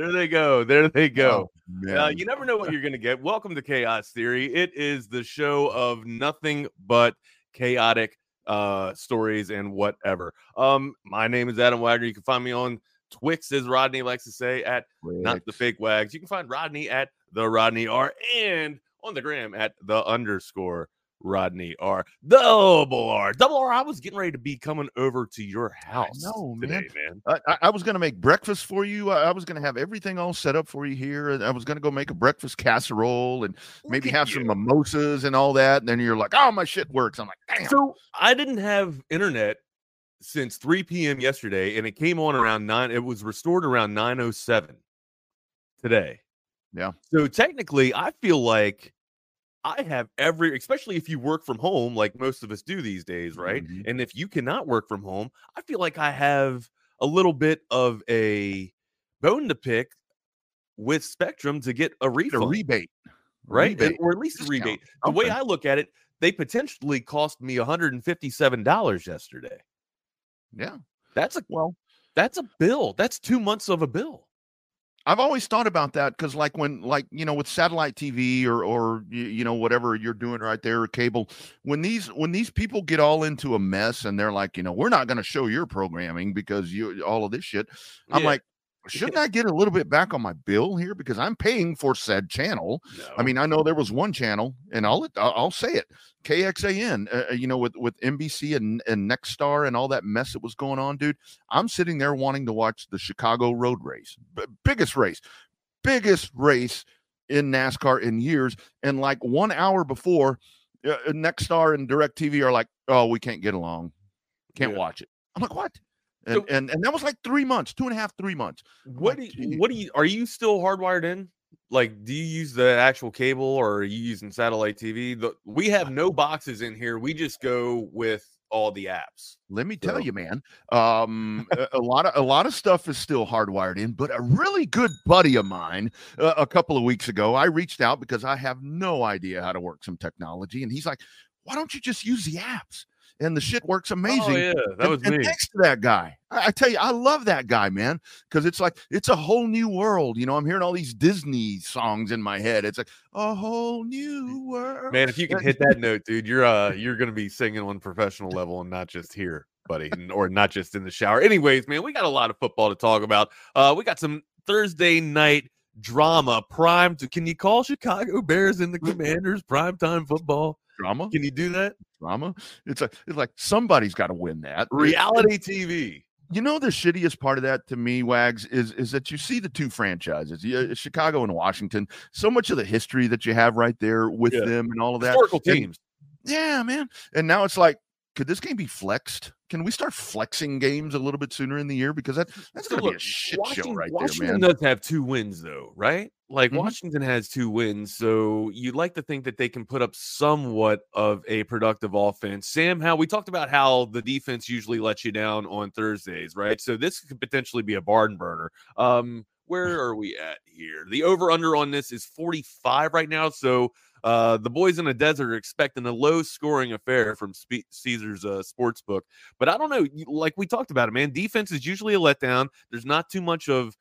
There they go. There they go. Oh, Uh, you never know what you're going to get. Welcome to Chaos Theory. It is the show of nothing but chaotic uh, stories and whatever. Um, my name is Adam Wagner. You can find me on Twix, as Rodney likes to say, at not the fake wags. You can find Rodney at the Rodney R and on the gram at the underscore Rodney R. Double R. Double R. I was getting ready to be coming over to your house know, today, man. I, I- was going to make breakfast for you. I, I was going to have everything all set up for you here. and I was going to go make a breakfast casserole and maybe Look at have you. some mimosas and all that. And then you're like, oh, my shit works. I'm like, damn. So I didn't have internet since 3 p.m. yesterday, and it came on around nine. It was restored around 9:07 today. Yeah. So technically, I feel like I have every, especially if you work from home, like most of us do these days, right? Mhm. And if you cannot work from home, I feel like I have a little bit of a bone to pick with Spectrum to get a refund, a rebate. right? Rebate. Or at least a rebate. The way. I look at it, they potentially cost me $157 yesterday. Yeah. That's a Well, that's a bill. That's two months of a bill. I've always thought about that because, like, when, like, you know, with satellite TV or, or you, know, whatever you're doing right there, or cable, when these, when these people get all into a mess and they're like, you know, we're not going to show your programming because you, all of this shit. I'm Yeah. like, shouldn't I get a little bit back on my bill here because I'm paying for said channel? I mean, I know there was one channel, and I'll I'll I'll say it, KXAN. Uh, uh, you know, with with NBC and and Nexstar and all that mess that was going on, dude. I'm sitting there wanting to watch the Chicago Road Race, B- biggest race, biggest race in NASCAR in years, and like one hour before, uh, uh, Nexstar and Directv are like, "Oh, we can't get along, can't Yeah. watch it." I'm like, "What?" And, So- and and that was like three months, two and a half, three months. what do you, what do you are you still hardwired in? Like, do you use the actual cable or are you using satellite TV? The, we have no boxes in here. We just go with all the apps. Let me tell So- you, man. Um, a, a lot of a lot of stuff is still hardwired in, but a really good buddy of mine, uh, a couple of weeks ago, I reached out because I have no idea how to work some technology, and he's like, "Why don't you just use the apps?" And the shit works amazing. Oh yeah, that and, was and me. thanks to that guy. I, I tell you, I love that guy, man, because it's like it's a whole new world. You know, I'm hearing all these Disney songs in my head. It's like a whole new world. Man, if you can hit that note, dude, you're uh you're gonna be singing on professional level and not just here, buddy, and- or not just in the shower. Anyways, man, we got a lot of football to talk about. Uh, we got some Thursday night drama prime. To, can you call Chicago Bears and the Commanders primetime football? Drama, Can you do that? drama. It's like it's like somebody's got to win that. Reality TV. You know the shittiest part of that to me, Wags, is is that you see the two franchises, yeah, mm-hmm. Chicago and Washington. So much of the history that you have right there with Yeah. them and all of that. Historical And- teams. Yeah, man. And now it's like, could this game be flexed? Can we start flexing games a little bit sooner in the year? Because that that's So gonna be a shit Washington, show right Washington there, man. Washington does have two wins, though, right? Like Mhm. Washington has two wins, so you'd like to think that they can put up somewhat of a productive offense. Sam, how we talked about how the defense usually lets you down on Thursdays, right? So this could potentially be a barn burner. Um, where are we at here? The over under on this is 45 right now. So uh, the boys in the desert are expecting a low scoring affair from Caesar's uh, sports book. But I don't know. Like we talked about it, man. Defense is usually a letdown. There's not too much of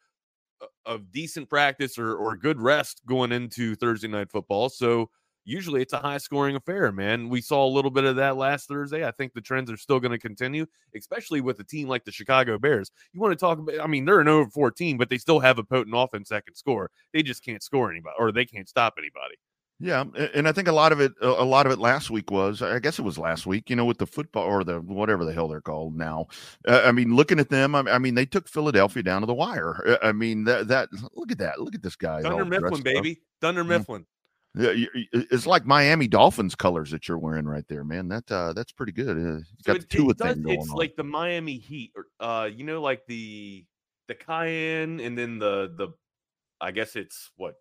uh, of decent practice or or good rest going into Thursday night football. So usually it's a high scoring affair, man. We saw a little bit of that last Thursday. I think the trends are still going to continue, especially with a team like the Chicago Bears. You want to talk about? I mean, they're an over 14, but they still have a potent offense that can score. They just can't score anybody, or they can't stop anybody. Yeah, and I think a lot of it, a lot of it last week was, I guess it was last week, you know, with the football or the whatever the hell they're called now. Uh, I mean, looking at them, I, I mean, they took Philadelphia down to the wire. Uh, I mean, that that look at that, look at this guy. Dunder Mifflin, up. baby. Dunder Mm. Mifflin. Yeah, it's like Miami Dolphins colors that you're wearing right there, man. That uh, that's pretty good. Uh, So got it, the Tua it does, it's on. like the Miami Heat, or uh, you know, like the the cayenne, and then the the, I guess it's what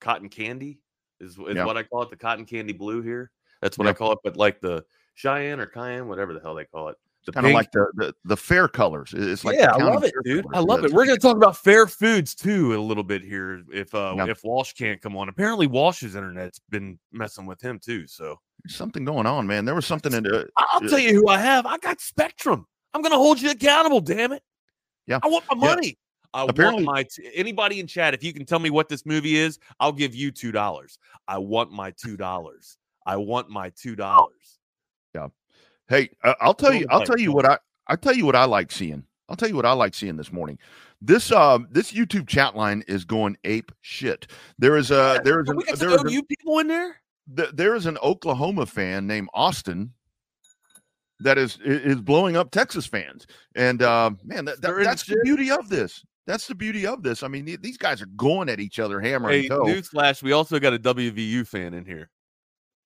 cotton candy is is Yeah. what I call it. The cotton candy blue here. That's what I call it. But like the Cheyenne or cayenne, whatever the hell they call it. The kind of like the, the the fair colors. It's like yeah, I love it, dude. colors. I love it. We're gonna talk about fair foods too a little bit here. If uh if Walsh can't come on, apparently Walsh's internet's been messing with him too. So There's something going on, man. There was something in uh, I'll Yeah. tell you who I have. I got Spectrum. I'm gonna hold you accountable. Damn it. Yeah. I want my money. I Apparently- want my t- anybody in chat. If you can tell me what this movie is, I'll give you two dollars. I want my two dollars. I want my two dollars. Yeah. Hey, I'll tell you. I'll tell you what I. I'll tell you what I like seeing. I'll tell you what I like seeing this morning. This uh, this YouTube chat line is going ape shit. There is a there is an there is, a- OU people in there. th- there is an Oklahoma fan named Austin that is is blowing up Texas fans. And uh, man, that, that- that's the beauty of this. That's the beauty of this. I mean, th- these guys are going at each other, hammer Hey, and toe. newsflash: we also got a WVU fan in here.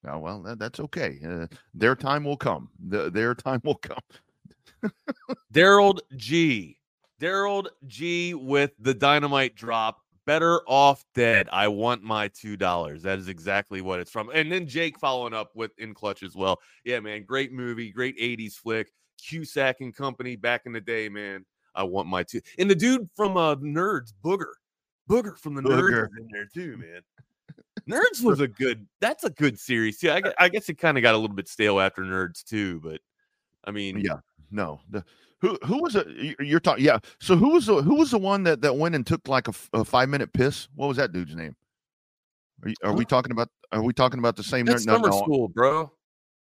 Oh, well, that, that's okay. Uh, their time will come. The, their time will come. Daryl G. Daryl G with the dynamite drop. Better off dead. I want my two dollars. That is exactly what it's from. And then Jake following up with in clutch as well. Yeah, man, great movie, great '80s flick. Cusack and company back in the day, man. I want my two. And the dude from uh Nerds, Booger, Booger from the Nerds Booger. is in there too, man. Nerds was a good. That's a good series. Yeah, I, I guess it kind of got a little bit stale after Nerds too, but I mean, Yeah. No. The, who who was it? you- You're talking. Yeah. So who was the who was the one that that went and took like a five minute piss? What was that dude's name? Are, you, are we talking about? Are we talking about the same? that's no, summer no, school, bro.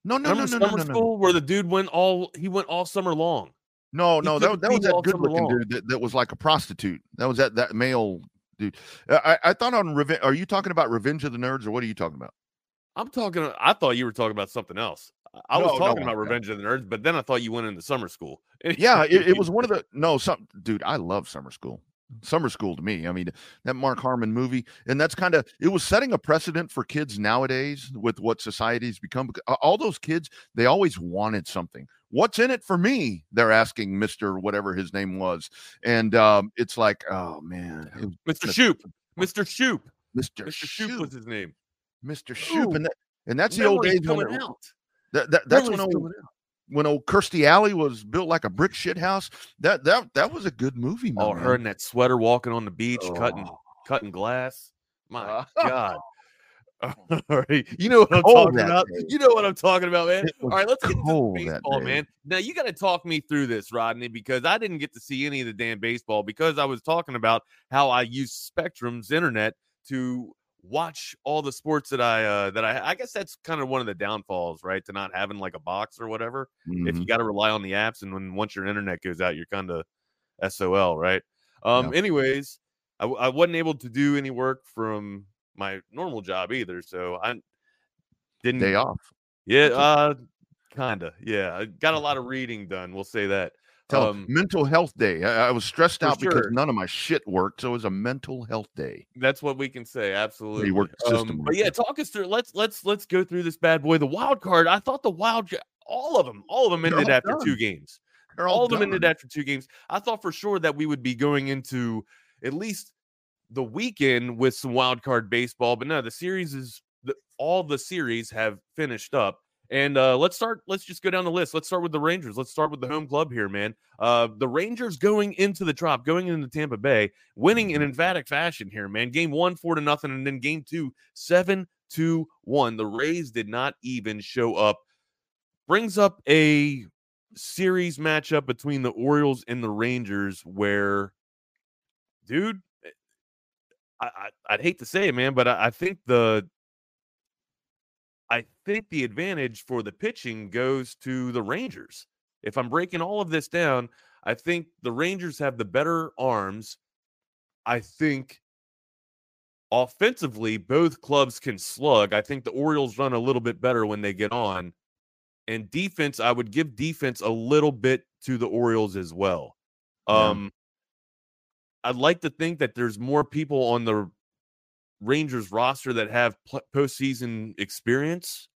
No, no, no, Remember no, no, summer no, no, school where the dude went all he went all summer long. No, He no. That, that was that good looking dude that, that was like a prostitute. That was that that male dude. Uh, I, I thought on Revenge. Are you talking about Revenge of the Nerds or what are you talking about? I'm talking. I thought you were talking about something else. I was No, no, talking about no. Revenge of the Nerds, but then I thought you went into summer school. Yeah, it, it was one of the no, some dude. I love summer school. Summer school to me. I mean, that Mark Harmon movie, and that's kind of it was setting a precedent for kids nowadays with what society's become. All those kids, they always wanted something. What's in it for me? They're asking Mister whatever his name was, and um, it's like, oh man, Mr. Mr. Shoop. Mr. Shoop. Mr. Mr. Shoop was his name. Mr. Shoop, and that, and that's the old days when it- out. that, that that's when old, when old Kirstie Alley was built like a brick shit house. That that that was a good movie, Oh, man. her in that sweater walking on the beach, cutting Oh. cutting glass. My God. All right. You know what I'm Cold talking about. day. You know what I'm talking about, man. All right, let's get into cold the that baseball, man. Now you got to talk me through this, Rodney, because I didn't get to see any of the damn baseball because I was talking about how I use Spectrum's internet to watch all the sports that I uh that I I guess that's kind of one of the downfalls, right? To not having like a box or whatever. If Mhm. you got to rely on the apps, and when once your internet goes out, you're kind of SOL, right? Um. Anyways, I, I wasn't able to do any work from my normal job either, so I didn't. day off. Yeah. Uh. Kinda. Yeah. I got a lot of reading done. We'll say that. Tell Um, mental health day. I, I was stressed out because none of my shit worked, so it was a mental health day. That's what we can say. Absolutely. work system Um, but yeah, talk us through. Let's let's let's go through this bad boy. The wild card. I thought the wild, all of them, all of them They're ended after two games. All all, of them ended after two games. I thought for sure that we would be going into at least the weekend with some wild card baseball, but no, the series is the, all the series have finished up. And uh, let's start. Let's just go down the list. Let's start with the Rangers. Let's start with the home club here, man. Uh, the Rangers going into the drop, going into Tampa Bay, winning in emphatic fashion here, man. Game one, four to nothing, and then game two, seven to one. The Rays did not even show up. Brings up a series matchup between the Orioles and the Rangers, where, dude, I, I I'd hate to say it, man, but I, I think the I think the advantage for the pitching goes to the Rangers. If I'm breaking all of this down, I think the Rangers have the better arms. I think offensively, both clubs can slug. I think the Orioles run a little bit better when they get on. And defense, I would give defense a little bit to the Orioles as well. Yeah. Um, I'd like to think that there's more people on the Rangers roster that have pl- postseason experience.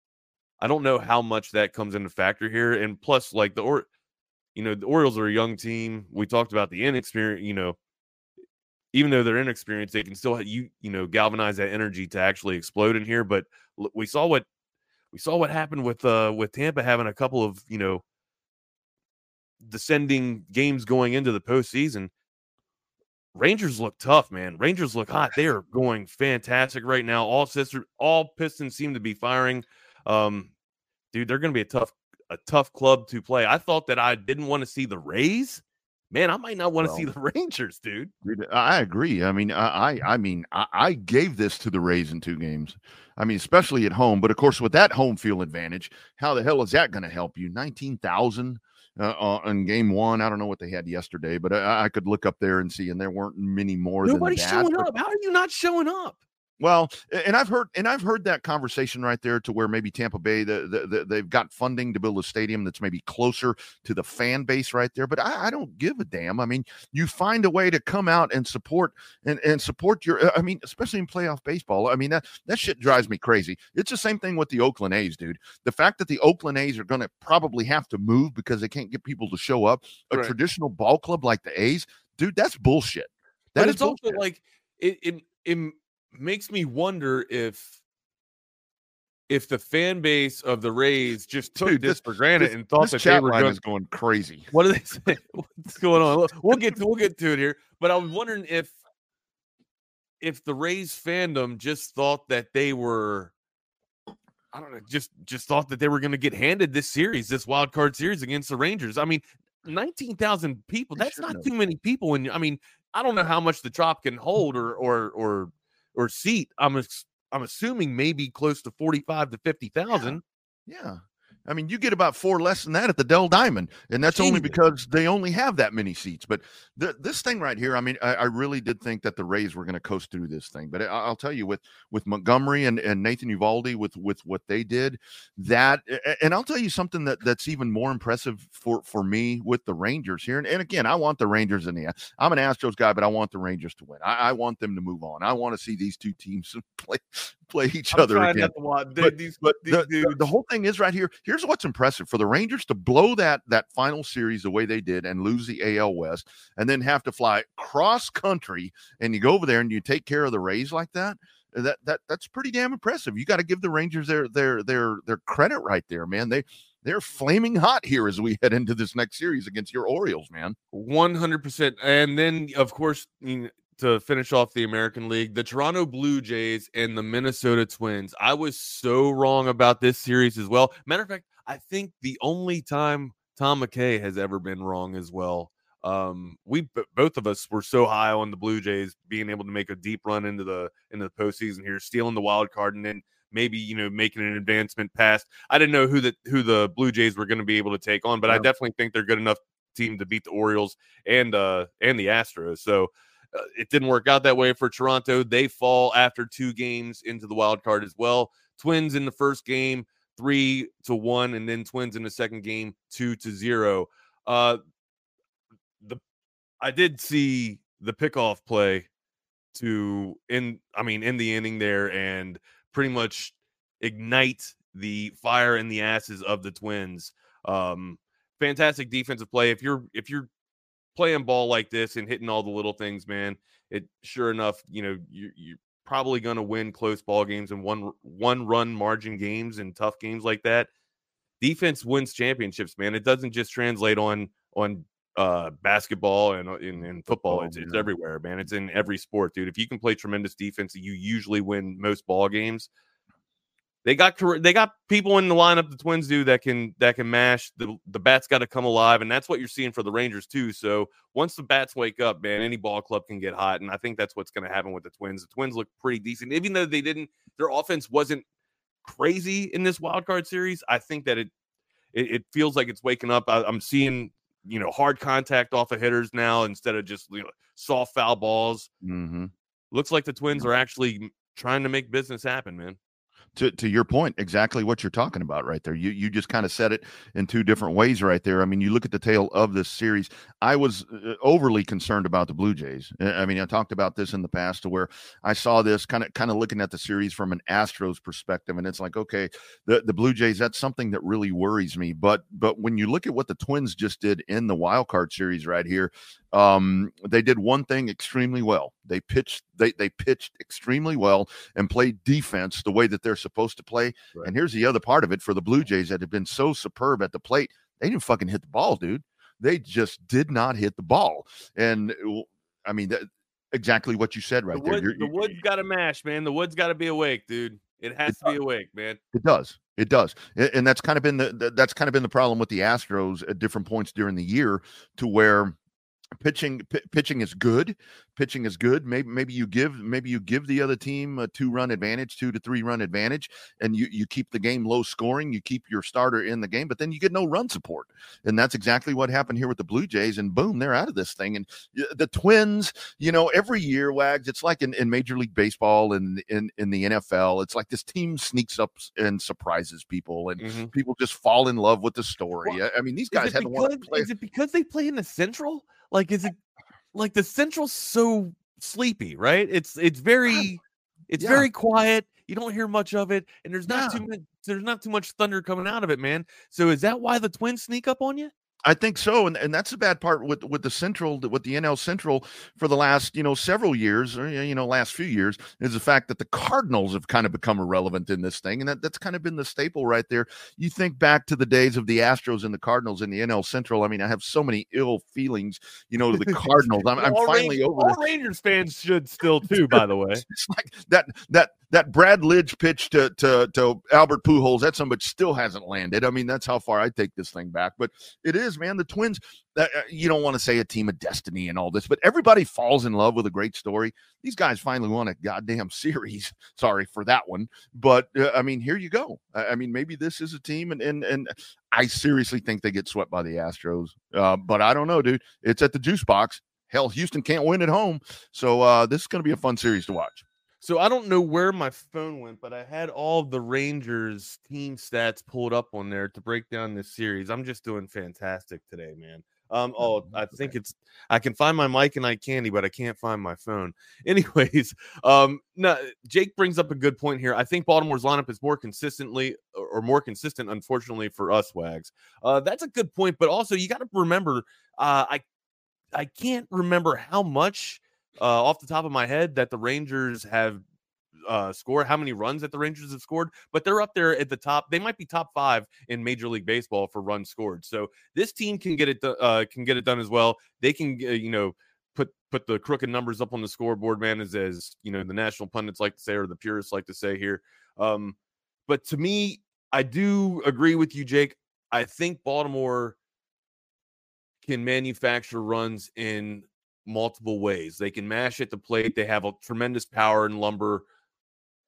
I don't know how much that comes into factor here, and plus, like the or, you know, the Orioles are a young team. We talked about the inexperience. You know, even though they're inexperienced, they can still you you know galvanize that energy to actually explode in here. But we saw what we saw what happened with uh with Tampa having a couple of you know descending games going into the postseason. Rangers look tough, man. Rangers look hot. They are going fantastic right now. All sister, all Pistons seem to be firing. Um, dude, they're going to be a tough, a tough club to play. I thought that I didn't want to see the Rays man, I might not want to well, see the Rangers, dude. dude. I agree. I mean, I, I mean, I, I, gave this to the Rays in two games. I mean, especially at home. But of course, with that home field advantage, how the hell is that going to help you? Nineteen thousand uh, in game one. I don't know what they had yesterday, but I, I, could look up there and see, and there weren't many more. Nobody's showing up. How are you not showing up? Well, and I've heard and I've heard that conversation right there to where maybe Tampa Bay the, the, the, they've got funding to build a stadium that's maybe closer to the fan base right there. But I, I, don't give a damn. I mean, you find a way to come out and support and, and support your. Uh, I mean, especially in playoff baseball. I mean that that shit drives me crazy. It's the same thing with the Oakland A's, dude. The fact that the Oakland A's are going to probably have to move because they can't get people to show up. A right. traditional ball club like the A's, dude, that's bullshit. That but it's bullshit. also like it, it, it makes me wonder if if the fan base of the Rays just took Dude, this, this, for granted this, and thought that they were going, going crazy. What are they saying? What's going on? We'll get to we'll get to it here. But I was wondering if if the Rays fandom just thought that they were I don't know, just just thought that they were going to get handed this series, this wild card series against the Rangers. I mean, 19,000 people, that's not too many people and I mean, I don't know how much the Trop can hold or or or or seat, I'm I'm assuming maybe close to 45 to 50,000. Yeah. yeah. I mean, you get about four less than that at the Dell Diamond, and that's only because they only have that many seats. But th- this thing right here, I mean, I, I, really did think that the Rays were going to coast through this thing. But I, will tell you, with with Montgomery and, and Nathan Eovaldi, with with what they did, that, and I'll tell you something that that's even more impressive for for me with the Rangers here. And, and again, I want the Rangers in the. I'm an Astros guy, but I want the Rangers to win. I, I want them to move on. I want to see these two teams play play each I'm other again. But, these, but these the, the, the, whole thing is right here. Here's what's impressive for the Rangers to blow that that final series the way they did and lose the AL West, and then have to fly cross country and you go over there and you take care of the Rays like that. Uh, that that that's pretty damn impressive. You got to give the Rangers their their their their credit right there, man. They they're flaming hot here as we head into this next series against your Orioles, man. 100%. And then, of course, to finish off the American League, the Toronto Blue Jays and the Minnesota Twins. I was so wrong about this series as well. Matter of fact, I think the only time Tom McKay has ever been wrong as well. Um, we both of us were so high on the Blue Jays being able to make a deep run into the into the postseason here, stealing the wild card, and then maybe you know making an advancement past. I didn't know who the who the Blue Jays were going to be able to take on, but yeah. I definitely think they're good enough team to beat the Orioles and uh and the Astros. So uh, it didn't work out that way for Toronto. They fall after two games into the wild card as well. Twins in the first game, three to one, and then Twins in the second game, two to zero. Uh, the I did see the pickoff play to in I mean in the inning there and pretty much ignite the fire in the asses of the Twins. Um, fantastic defensive play. If you're if you're playing ball like this and hitting all the little things, man, it sure enough, you know, you, you're probably going to win close ball games and one one run margin games and tough games like that. Defense wins championships, man. It doesn't just translate on on uh, basketball and in, in football. It's, it's everywhere, man. It's in every sport, dude. If you can play tremendous defense, you usually win most ball games they got they got people in the lineup the Twins do that can that can mash the the bats got to come alive and that's what you're seeing for the Rangers too. So once the bats wake up, man, any ball club can get hot and I think that's what's going to happen with the Twins. The Twins look pretty decent even though they didn't their offense wasn't crazy in this wild card series. I think that it it, it feels like it's waking up. I, am seeing you know hard contact off of hitters now instead of just you know soft foul balls. Mm-hmm. Looks like the Twins are actually trying to make business happen, man to, to your point, exactly what you're talking about right there. You you just kind of said it in two different ways right there. I mean, you look at the tail of this series. I was uh, overly concerned about the Blue Jays. I mean, I talked about this in the past to where I saw this kind of kind of looking at the series from an Astros perspective, and it's like, okay, the the Blue Jays. That's something that really worries me. But but when you look at what the Twins just did in the wild card series right here, um, they did one thing extremely well. They pitched they they pitched extremely well and played defense the way that they're supposed to play. Right. And here's the other part of it for the Blue Jays that have been so superb at the plate. They didn't fucking hit the ball, dude. They just did not hit the ball. And I mean, that, exactly what you said right the wood, there. You're, the wood's got to mash, man. The wood's got to be awake, dude. It has it to does. be awake, man. It does. It does, and that's kind of been the that's kind of been the problem with the Astros at different points during the year, to where pitching p- pitching is good pitching is good. Maybe maybe you give maybe you give the other team a two run advantage two to three run advantage and you you keep the game low scoring you keep your starter in the game but then you get no run support. And that's exactly what happened here with the blue jays and boom they're out of this thing. And the twins you know every year wags it's like in, in major league baseball and in, in the nfl it's like this team sneaks up and surprises people and mm-hmm. people just fall in love with the story. Well, I, mean these guys had to want to play is it because they play in the central like, is it like the central's so sleepy, right? It's it's very it's yeah. very quiet. You don't hear much of it, and there's not yeah. too much there's not too much thunder coming out of it, man. So is that why the twins sneak up on you? I think so, and and that's the bad part with with the Central, with the NL Central for the last you know several years, or you know last few years, is the fact that the Cardinals have kind of become irrelevant in this thing, and that that's kind of been the staple right there. You think back to the days of the Astros and the Cardinals in the NL Central. I mean, I have so many ill feelings, you know, to the Cardinals. I'm, I'm finally Rangers, over. All Rangers fans should still too, by the way. it's like that that that Brad Lidge pitch to to to Albert Pujols. That somebody still hasn't landed. I mean, that's how far I take this thing back, but it is man. The Twins, uh, uh you don't want to say a team of destiny and all this, but everybody falls in love with a great story. These guys finally won a goddamn series. Sorry for that one, but uh, I mean, here you go. I, I, mean, maybe this is a team, and and and I seriously think they get swept by the Astros. Uh, but I don't know, dude. It's at the juice box. Hell, Houston can't win at home, so uh, this is going to be a fun series to watch. So I don't know where my phone went, but I had all the Rangers team stats pulled up on there to break down this series. I'm just doing fantastic today, man. Um, oh, I think it's I can find my mic and I candy, but I can't find my phone. Anyways, um, no, Jake brings up a good point here. I think Baltimore's lineup is more consistently or more consistent, unfortunately for us, Wags. Uh, that's a good point, but also you got to remember, uh, I I can't remember how much uh, off the top of my head that the Rangers have uh, scored, how many runs that the Rangers have scored, but they're up there at the top. They might be top five in Major League Baseball for runs scored. So this team can get it uh, can get it done as well. They can uh, you know put put the crooked numbers up on the scoreboard, man, as as you know the national pundits like to say or the purists like to say here. Um, but to me, I do agree with you, Jake. I think Baltimore can manufacture runs in multiple ways. They can mash at the plate. They have a tremendous power and lumber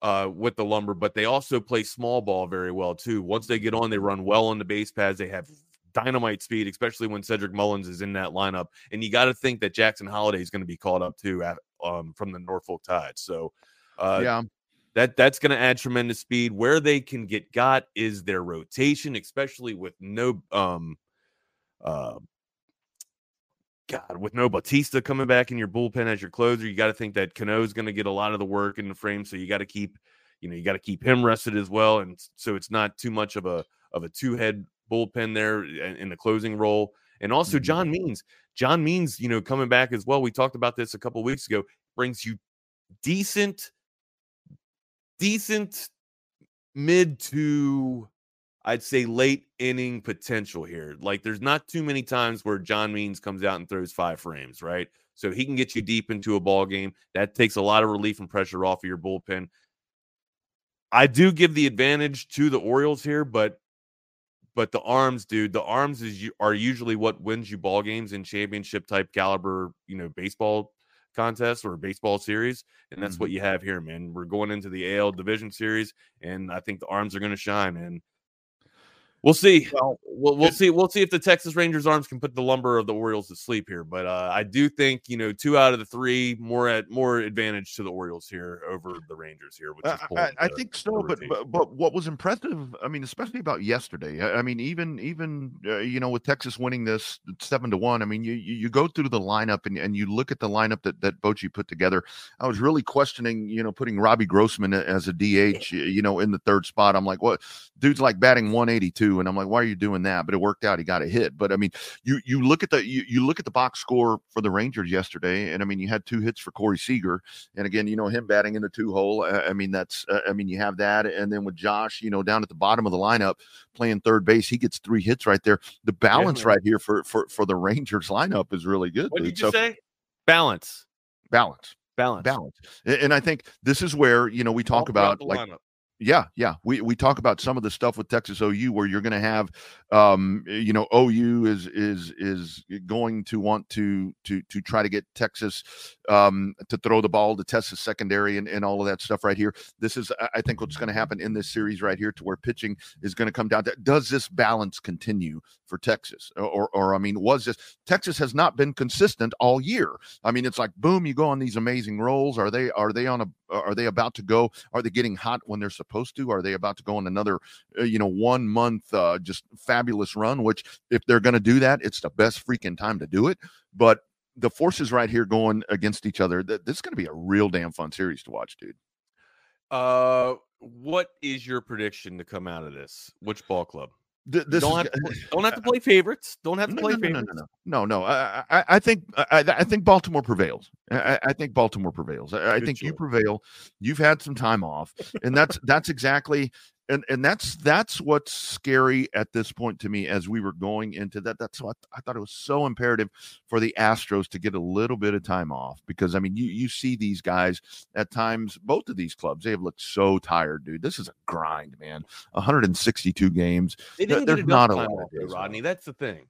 uh, with the lumber, but they also play small ball very well too. Once they get on, they run well on the base pads. They have dynamite speed, especially when Cedric Mullins is in that lineup. And you got to think that Jackson Holliday is going to be called up too at, um, from the Norfolk Tide. So, uh, yeah. That that's going to add tremendous speed. Where they can get got is their rotation, especially with no um uh God, with no Bautista coming back in your bullpen as your closer, you got to think that Cano's going to get a lot of the work in the frame. So you got to keep, you know, you got to keep him rested as well, and so it's not too much of a of a two head bullpen there in, the closing role. And also mm-hmm. John Means, John Means, you know, coming back as well. We talked about this a couple weeks ago. Brings you decent, decent mid to I'd say late inning potential here. Like there's not too many times where John Means comes out and throws five frames, right? So he can get you deep into a ball game. That takes a lot of relief and pressure off of your bullpen. I do give the advantage to the Orioles here, but but the arms, dude, the arms is are usually what wins you ball games in championship type caliber, you know, baseball contest or baseball series, and that's mm-hmm. what you have here, man. We're going into the AL Division Series, and I think the arms are going to shine, and We'll see. Well, we'll, we'll see. We'll see if the Texas Rangers arms can put the lumber of the Orioles to sleep here. But uh, I do think you know two out of the three more at more advantage to the Orioles here over the Rangers here. Which is I, I, think so. But, but, but what was impressive, I mean, especially about yesterday. I, I mean, even even uh, you know with Texas winning this seven to one. I mean, you you go through the lineup and, and you look at the lineup that that Bochy put together. I was really questioning, you know, putting Robbie Grossman as a DH, you know, in the third spot. I'm like, what? Dude's like batting 182 and I'm like, why are you doing that? But it worked out. He got a hit. But I mean, you you look at the you, you look at the box score for the Rangers yesterday, and I mean, you had two hits for Corey Seager, and again, you know him batting in the two hole. I, I mean, that's uh, I mean, you have that, and then with Josh, you know, down at the bottom of the lineup playing third base, he gets three hits right there. The balance yeah, right here for for for the Rangers lineup is really good. What dude. did you so, say? Balance. Balance balance balance and i think this is where you know we talk, about like lineup Yeah, yeah. We we talk about some of the stuff with Texas OU where you're going to have, um, you know, OU is is is going to want to to to try to get Texas um, to throw the ball to the secondary and, and all of that stuff right here. This is, I think, what's going to happen in this series right here, to where pitching is going to come down to does this balance continue for Texas, or, or or I mean, was this Texas has not been consistent all year. I mean, it's like boom, you go on these amazing rolls. Are they are they on a are they about to go? Are they getting hot when they're supposed to? Are they about to go on another, uh, you know, one month uh, just fabulous run? Which, if they're going to do that, it's the best freaking time to do it. But the forces right here going against each other. This is going to be a real damn fun series to watch, dude. Uh, what is your prediction to come out of this? Which ball club? Th- this don't, is, have to, don't have to play favorites. Don't have to no, play no, no, favorites. no, no, no, no. I, I, I think I, I think Baltimore prevails. I, I think Baltimore prevails. I, think you prevail. You've had some time off, and that's that's exactly and and that's that's what's scary at this point to me as we were going into that. That's what I thought it was so imperative for the Astros to get a little bit of time off because I mean you you see these guys at times both of these clubs they have looked so tired, dude. This is a grind, man. 162 games. They didn't there's get enough not a time lot of off, Rodney. That's the thing.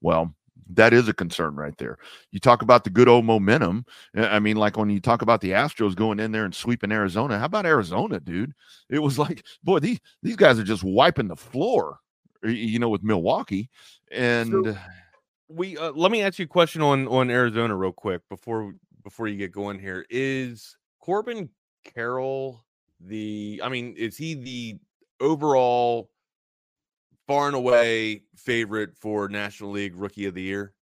Well, that is a concern right there. You talk about the good old momentum. uh, I mean, like when you talk about the Astros going in there and sweeping Arizona. How about Arizona, dude? It was like, boy, these these guys are just wiping the floor, you know, with Milwaukee. And So- we uh, let me ask you a question on on Arizona real quick before before you get going here. Is Corbin Carroll the I mean, is he the overall far and away favorite for National League Rookie of the Year?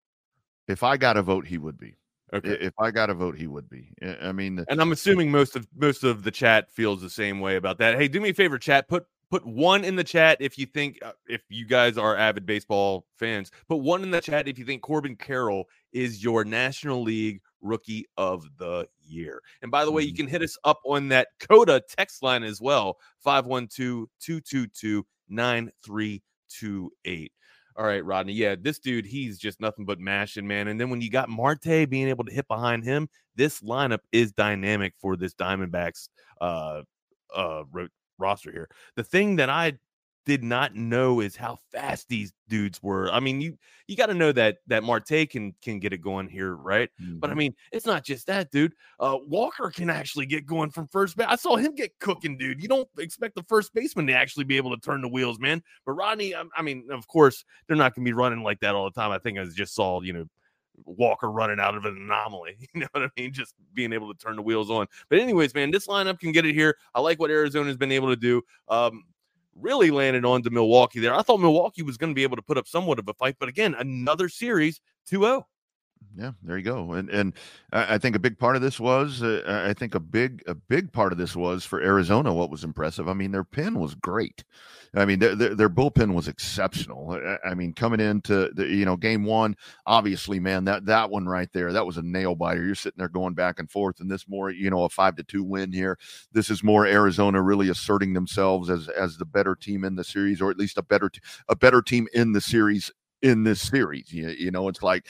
if I got a vote, he would be. Okay. If I got a vote, he would be. I- mean, And I'm assuming most of most of the chat feels the same way about that. Hey, do me a favor, chat. Put put one in the chat if you think uh, if you guys are avid baseball fans. Put one in the chat if you think Corbin Carroll is your National League Rookie of the Year. And by the way, you Mhm. can hit us up on that Coda text line as well 512 222 9328. All right, Rodney. Yeah, this dude, he's just nothing but mashing, man. And then when you got Marte being able to hit behind him, this lineup is dynamic for this Diamondbacks uh uh ro- roster here. The thing that I did not know is how fast these dudes were. I mean, you you got to know that that Marte can can get it going here, right? But I Mhm. mean, it's not just that, dude. Uh, Walker can actually get going from first base. I saw him get cooking, dude. You don't expect the first baseman to actually be able to turn the wheels, man. But Rodney, I, I mean, of course, they're not going to be running like that all the time. I think I just saw, you know, Walker running out of an anomaly. You know what I mean? Just being able to turn the wheels on. But anyways, man, this lineup can get it here. I like what Arizona's been able to do. Um, really landed on to Milwaukee there. I thought Milwaukee was going to be able to put up somewhat of a fight, but again, another series 2-0. Yeah, there you go. And and I think a big part of this was uh, I think a big a big part of this was for Arizona. What was impressive? I mean, their pen was great. I mean, their their, their bullpen was exceptional. I, I mean, coming into the you know game one, obviously, man, that that one right there, that was a nail biter. You're sitting there going back and forth, and this more you know a five to two win here. This is more Arizona really asserting themselves as as the better team in the series, or at least a better t- a better team in the series in this series. You, you know, it's like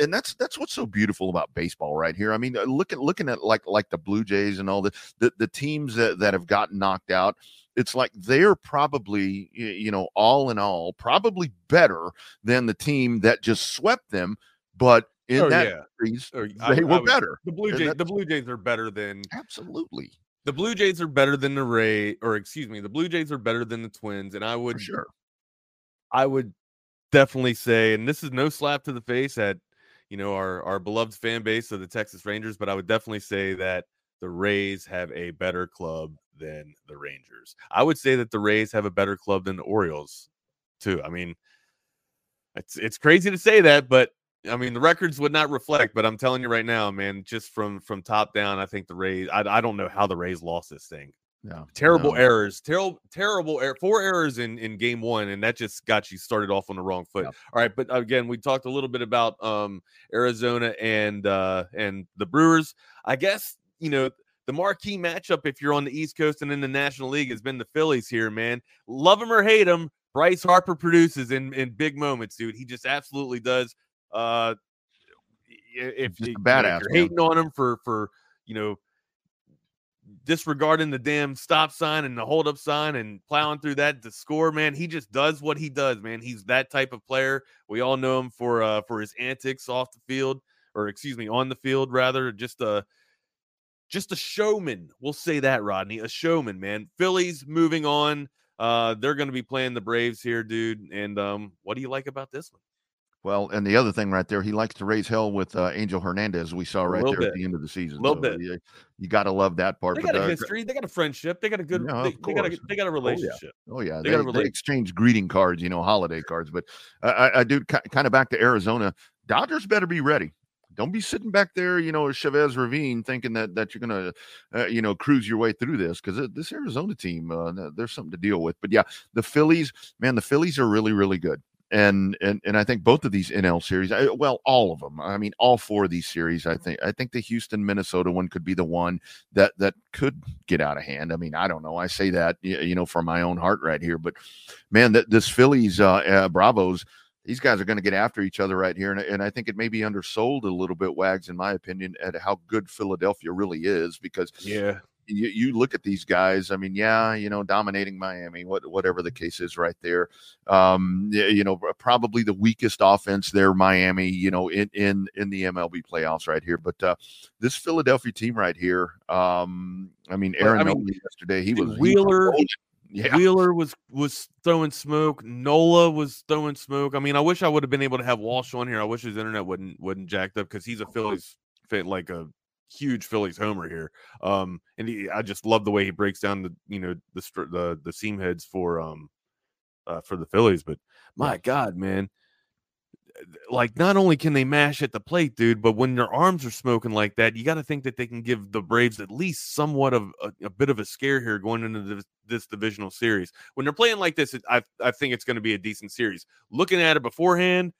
and that's that's what's so beautiful about baseball right here. I mean, uh, looking looking at like like the Blue Jays and all the the, the teams that, that have gotten knocked out, it's like they're probably you know all in all probably better than the team that just swept them, but in Oh, that yeah. series Or they I- I were better. The Blue Jays, the Blue Jays are better than Absolutely, the Blue Jays are better than the Ray, or excuse me, the Blue Jays are better than the Twins, and I for would, sure. I would definitely say, and this is no slap to the face at you know our our beloved fan base of the Texas Rangers, but I would definitely say that the Rays have a better club than the Rangers. I would say that the Rays have a better club than the Orioles, too. I mean, it's it's crazy to say that, but I mean the records would not reflect. But I'm telling you right now, man, just from from top down, I think the Rays. I, I don't know how the Rays lost this thing. Yeah, Terrible no. errors, terrible terrible error, four errors in in game one, and that just got you started off on the wrong foot. Yep. All right, but again, we talked a little bit about um Arizona and uh and the Brewers. I guess you know the marquee matchup if you're on the East Coast and in the National League has been the Phillies here, man. Love them or hate them, Bryce Harper produces in in big moments, dude. He just absolutely does. Uh, if Just a you know, if you're hating on him for for you know disregarding the damn stop sign and the hold up sign and plowing through that to score, man. He just does what he does, man. He's that type of player. We all know him for uh for his antics off the field, or excuse me, on the field rather. Just a just a showman. We'll say that, Rodney. A showman, man. Phillies moving on. Uh, they're to be playing the Braves here, dude. And um, what do you like about this one? Well, and the other thing right there, he likes to raise hell with uh, Angel Hernandez. We saw right there bit. at the end of the season. A little so, bit. You, you got to love that part. They got but, a uh, history. They got a friendship. They got a good. Yeah, they, they, got a, they got a relationship. Oh yeah, oh, yeah. They, they, they exchange greeting cards. You know, holiday cards. But uh, I, I do kind of back to Arizona. Dodgers better be ready. Don't be sitting back there, you know, Chavez Ravine, thinking that that you're gonna, uh, you know, cruise your way through this because this Arizona team, uh, there's something to deal with. But yeah, the Phillies, man, the Phillies are really, really good and and and I think both of these NL series, I, well, all of them. I mean, all four of these series. I think I think the Houston Minnesota one could be the one that that could get out of hand. I mean, I don't know. I say that you know for my own heart right here, but man, that this Phillies uh, uh, Bravos. These guys are going to get after each other right here, and, and I think it may be undersold a little bit, Wags, in my opinion, at how good Philadelphia really is. Because yeah, you, you look at these guys. I mean, yeah, you know, dominating Miami, what, whatever the case is, right there. Um, you know, probably the weakest offense there, Miami. You know, in in in the MLB playoffs, right here. But uh, this Philadelphia team right here. Um, I mean, Aaron I mean, yesterday, he was Wheeler. He was yeah. Wheeler was was throwing smoke. Nola was throwing smoke. I mean, I wish I would have been able to have Walsh on here. I wish his internet wouldn't wouldn't jacked up because he's a Phillies fit like a huge Phillies homer here. Um, and he, I just love the way he breaks down the you know the the the seam heads for um uh, for the Phillies. But my. God, man, like not only can they mash at the plate, dude, but when their arms are smoking like that, you got to think that they can give the Braves at least somewhat of a, a bit of a scare here going into this, this divisional series. When they're playing like this, it, I I think it's going to be a decent series. Looking at it beforehand,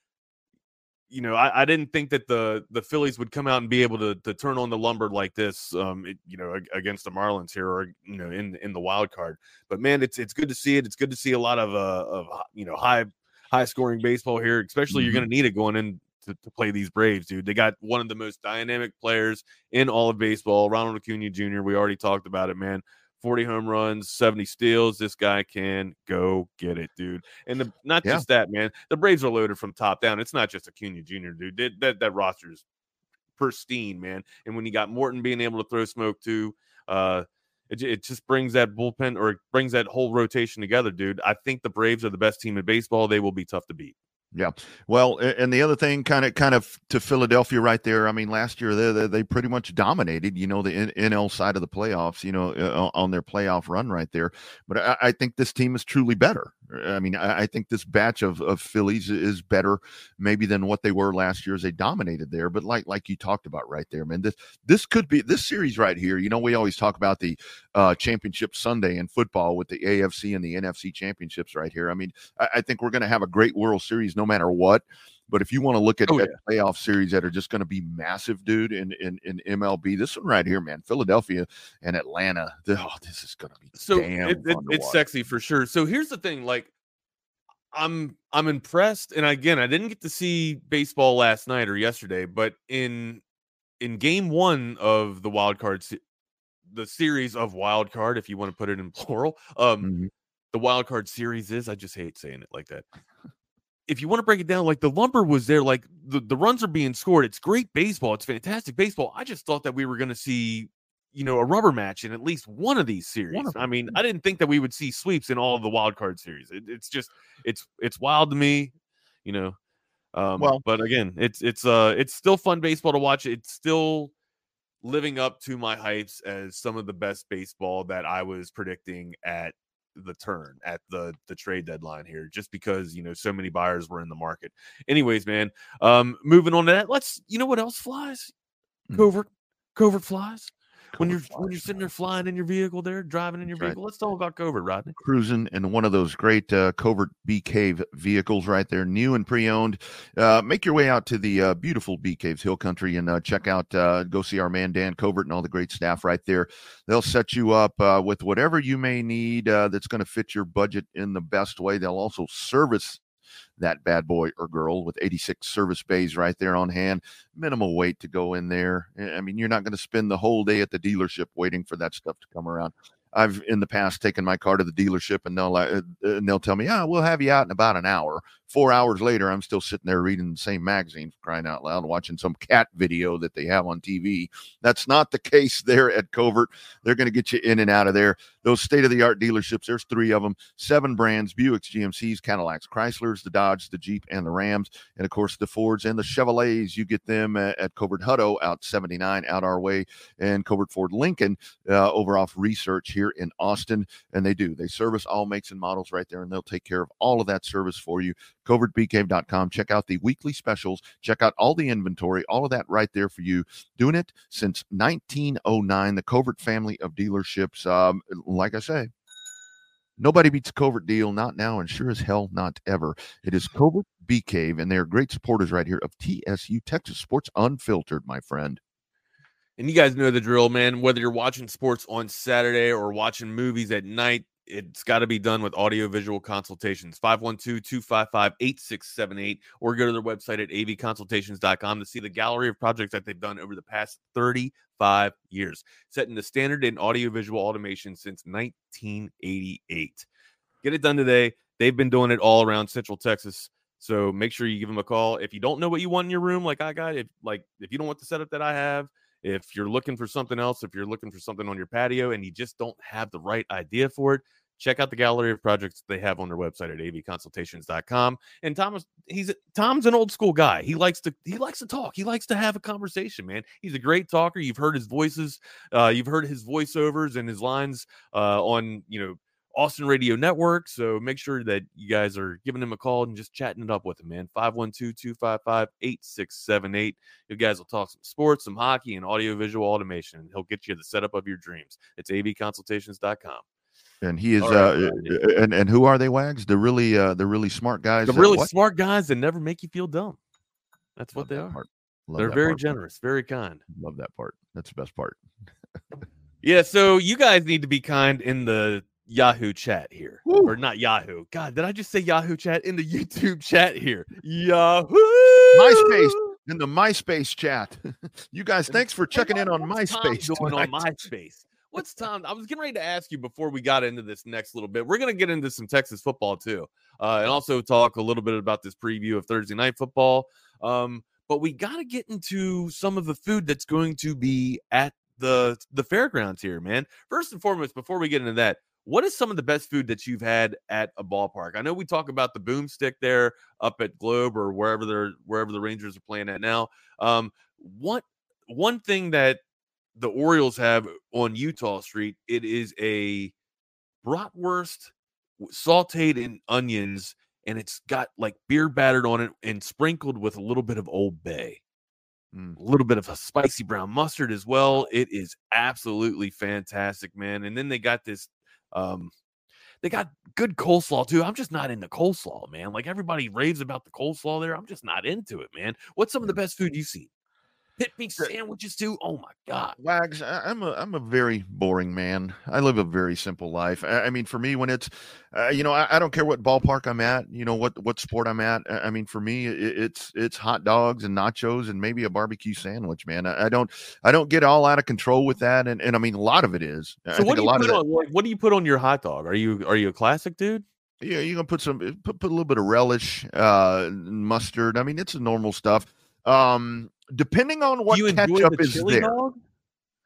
you know, I, I, didn't think that the the Phillies would come out and be able to to turn on the lumber like this, um, it, you know, against the Marlins here, or you know, in in the wild card. But man, it's it's good to see it. It's good to see a lot of uh of you know high high scoring baseball here. Especially, mm-hmm. you're going to need it going in to, to, play these Braves, dude. They got one of the most dynamic players in all of baseball, Ronald Acuna Jr. We already talked about it, man. 40 home runs, 70 steals. This guy can go get it, dude. And the, not yeah. just that, man. The Braves are loaded from top down. It's not just Acuna Jr., dude. That that, that roster is pristine, man. And when you got Morton being able to throw smoke too, uh, it, it just brings that bullpen or it brings that whole rotation together, dude. I think the Braves are the best team in baseball. They will be tough to beat. Yeah. Well, and the other thing, kind of, kind of to Philadelphia right there. I mean, last year they they pretty much dominated, you know, the NL side of the playoffs, you know, uh, on their playoff run right there. But I, I think this team is truly better. I mean, I, I, think this batch of, of Phillies is better maybe than what they were last year as they dominated there. But like like you talked about right there, man, this this could be this series right here. You know, we always talk about the uh, championship Sunday in football with the AFC and the NFC championships right here. I mean, I, I think we're going to have a great World Series no matter what. But if you want to look at, oh, at yeah. playoff series that are just going to be massive, dude, in, in in MLB, this one right here, man, Philadelphia and Atlanta. Oh, this is going to be so it, it, it's sexy for sure. So here's the thing, like. I'm I'm impressed, and again, I didn't get to see baseball last night or yesterday, but in in game one of the wild card, the series of wild card, if you want to put it in plural, um, mm-hmm. the wild card series is. I just hate saying it like that if you want to break it down, like the lumber was there, like the, the runs are being scored. It's great baseball. It's fantastic baseball. I just thought that we were going to see, you know, a rubber match in at least one of these series. Of I mean, I didn't think that we would see sweeps in all of the wild card series. It, it's just, it's, it's wild to me, you know. Um, well, but again, it's, it's, uh, it's still fun baseball to watch. It's still living up to my hypes as some of the best baseball that I was predicting at the turn at the the trade deadline here just because you know so many buyers were in the market. Anyways man um moving on to that let's you know what else flies? Hmm. covert covert flies when you're when you're sitting there flying in your vehicle there, driving in your vehicle. Right. Let's talk about Covert, Rodney. Cruising in one of those great uh, Covert Bee Cave vehicles right there, new and pre-owned. Uh, make your way out to the uh, beautiful Bee Caves Hill Country and uh, check out, uh, go see our man Dan Covert and all the great staff right there. They'll set you up uh, with whatever you may need that's going to fit your budget in the best way. They'll also service that bad boy or girl with 86 service bays right there on hand. Minimal wait to go in there. I mean, you're not going to spend the whole day at the dealership waiting for that stuff to come around. I've in the past taken my car to the dealership and they'll uh, and they'll tell me, "Ah, we'll have you out in about an hour." Four hours later, I'm still sitting there reading the same magazine, crying out loud, watching some cat video that they have on TV. That's not the case there at Covert. They're going to get you in and out of there. Those state of the art dealerships. There's three of them, seven brands: Buicks, GMCs, Cadillacs, Chryslers, the Dodge, the Jeep, and the Rams, and of course the Fords and the Chevrolets. You get them at, at Covert Hutto out 79 out our way, and Covert Ford Lincoln uh, over off Research here in Austin. And they do. They service all makes and models right there, and they'll take care of all of that service for you. CovertBeeCave.com. Check out the weekly specials. Check out all the inventory, all of that right there for you. Doing it since 1909. The Covert family of dealerships. Um, like I say, Nobody beats a covert deal, not now, and sure as hell not ever. It is Covert Bee Cave, and they're great supporters right here of TSU Texas Sports Unfiltered, my friend. And you guys know the drill, man. Whether you're watching sports on Saturday or watching movies at night, it's got to be done with audio visual consultations 512-255-8678 or go to their website at avconsultations.com to see the gallery of projects that they've done over the past 35 years setting the standard in audio visual automation since 1988 get it done today. They've been doing it all around central texas so make sure you give them a call. If you don't know what you want in your room like i got if like if you don't want the setup that i have if you're looking for something else, if you're looking for something on your patio and you just don't have the right idea for it, check out the gallery of projects they have on their website at avconsultations.com. And Thomas, he's Tom's an old school guy. He likes to he likes to talk. He likes to have a conversation, man. He's a great talker. You've heard his voices, uh, you've heard his voiceovers and his lines uh, on you know Austin Radio Network. So make sure that you guys are giving him a call and just chatting it up with him, man. 512 255 8678. You guys will talk some sports, some hockey, and audiovisual automation. And he'll get you the setup of your dreams. It's avconsultations.com. And he is, right, uh, and and who are they, Wags? The really, uh, the really smart guys. The really smart guys that never make you feel dumb. That's what Love they are. They're very part. generous, very kind. Love that part. That's the best part. yeah. So you guys need to be kind in the Yahoo chat here, Woo. or not Yahoo. God, did I just say Yahoo chat in the YouTube chat here? Yahoo, MySpace in the MySpace chat. you guys, thanks for checking in on MySpace. Going on MySpace. What's Tom? I was getting ready to ask you before we got into this next little bit. We're going to get into some Texas football too, uh, and also talk a little bit about this preview of Thursday night football. Um, but we got to get into some of the food that's going to be at the the fairgrounds here, man. First and foremost, before we get into that, what is some of the best food that you've had at a ballpark? I know we talk about the boomstick there up at Globe or wherever they're wherever the Rangers are playing at now. Um, what one thing that the Orioles have on Eutaw Street, it is a bratwurst sauteed in onions, and it's got like beer battered on it and sprinkled with a little bit of Old Bay. Mm. A little bit of a spicy brown mustard as well. It is absolutely fantastic, man. And then they got this um, they got good coleslaw too. I'm just not into coleslaw, man. Like everybody raves about the coleslaw there. I'm just not into it, man. What's some of the best food you've seen? Pit beef sandwiches too. Oh my god, Wags! I'm a I'm a very boring man. I live a very simple life. I, I mean, for me, when it's, uh, you know, I, I, don't care what ballpark I'm at. You know what what sport I'm at. I mean, for me, it, it's it's hot dogs and nachos and maybe a barbecue sandwich. Man, I, I, don't I don't get all out of control with that. And and I mean, a lot of it is. So what do you put on? What do you put on your hot dog? Are you are you a classic dude? Yeah, you're gonna put some put, put a little bit of relish, uh, mustard. I mean, it's normal stuff. Um, depending on what you ketchup the is there. Dog?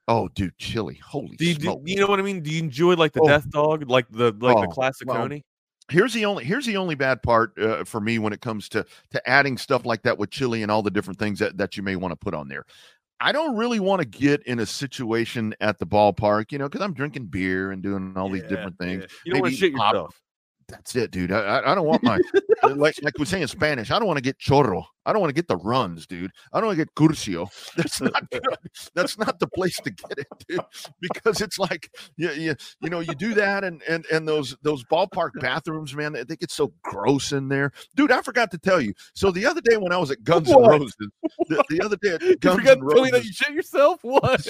Oh, dude, chili! Holy do you, do, you know what I mean? Do you enjoy like the oh. death dog, like the like oh, the classic well, Coney? Here's the only here's the only bad part uh, for me when it comes to to adding stuff like that with chili and all the different things that that you may want to put on there. I don't really want to get in a situation at the ballpark, you know, because I'm drinking beer and doing all yeah, these different things. Yeah. You don't want to shit yourself. That's it, dude. I, I don't want my like like we say in Spanish. I don't want to get chorro. I don't want to get the runs, dude. I don't want to get curcio. That's not good. That's not the place to get it, dude. Because it's like you, you, you know, you do that and and and those those ballpark bathrooms, man, they get so gross in there. Dude, I forgot to tell you. So the other day when I was at Guns what? N' Roses, the, the, other day at Guns N' Roses, that you shit yourself. What?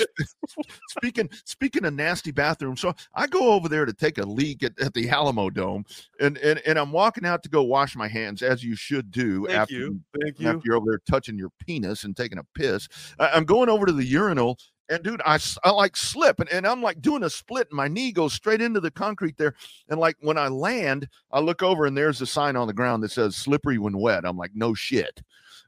speaking speaking of nasty bathrooms, so I go over there to take a leak at, at the Alamodome, and and and I'm walking out to go wash my hands as you should do Thank after you. Thank after you. you're over there touching your penis and taking a piss. I, I'm going over to the urinal and dude, I, I like slip and, and I'm like doing a split and my knee goes straight into the concrete there. And like when I land, I look over and there's a sign on the ground that says slippery when wet. I'm like, no shit.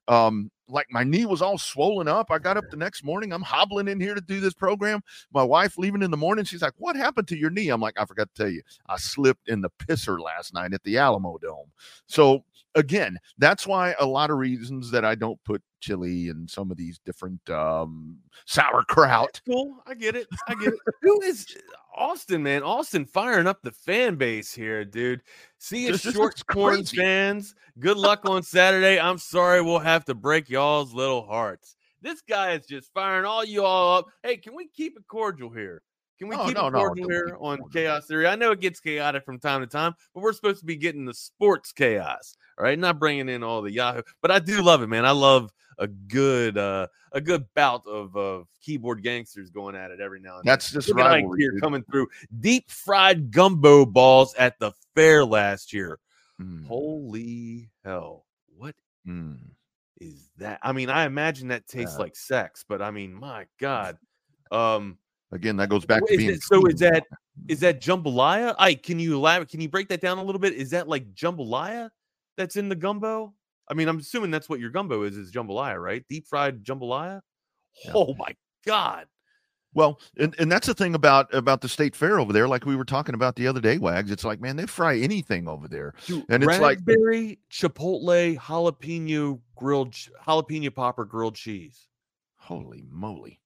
Um, like my knee was all swollen up. I got up the next morning. I'm hobbling in here to do this program. My wife leaving in the morning. She's like, What happened to your knee? I'm like, I forgot to tell you. I slipped in the pisser last night at the Alamodome. So again, that's why a lot of reasons that I don't put chili and some of these different um sauerkraut. Cool. I get it. I get it. Who is Austin, man? Austin firing up the fan base here, dude. See you short corn fans. Good luck on Saturday. I'm sorry we'll have to break y'all's little hearts. This guy is just firing all you all up. Hey, can we keep it cordial here? Can we Oh, keep no, it no, cordial don't here on. Chaos Theory? I know it gets chaotic from time to time, but we're supposed to be getting the sports chaos, right? Not bringing in all the Yahoo. But I do love it, man. I love a good uh a good bout of of keyboard gangsters going at it every now and then. That's just right here dude. coming through. Deep fried gumbo balls at the fair last year. Mm, Holy hell. What mm. is that? I mean, I imagine that tastes Yeah. like sex, but I mean, my God. Um, Again, that goes back to being it- so is that is that jambalaya? Ike, can you elaborate? Can you break that down a little bit? Is that like jambalaya that's in the gumbo? I mean, I'm assuming that's what your gumbo is, is jambalaya, right? Deep fried jambalaya. Yeah. Oh my God. Well, and, and that's the thing about about the state fair over there, like we were talking about the other day, Wags. It's like, man, they fry anything over there. Dude, And it's like- raspberry, chipotle, jalapeno grilled jalapeno popper grilled cheese. Holy moly!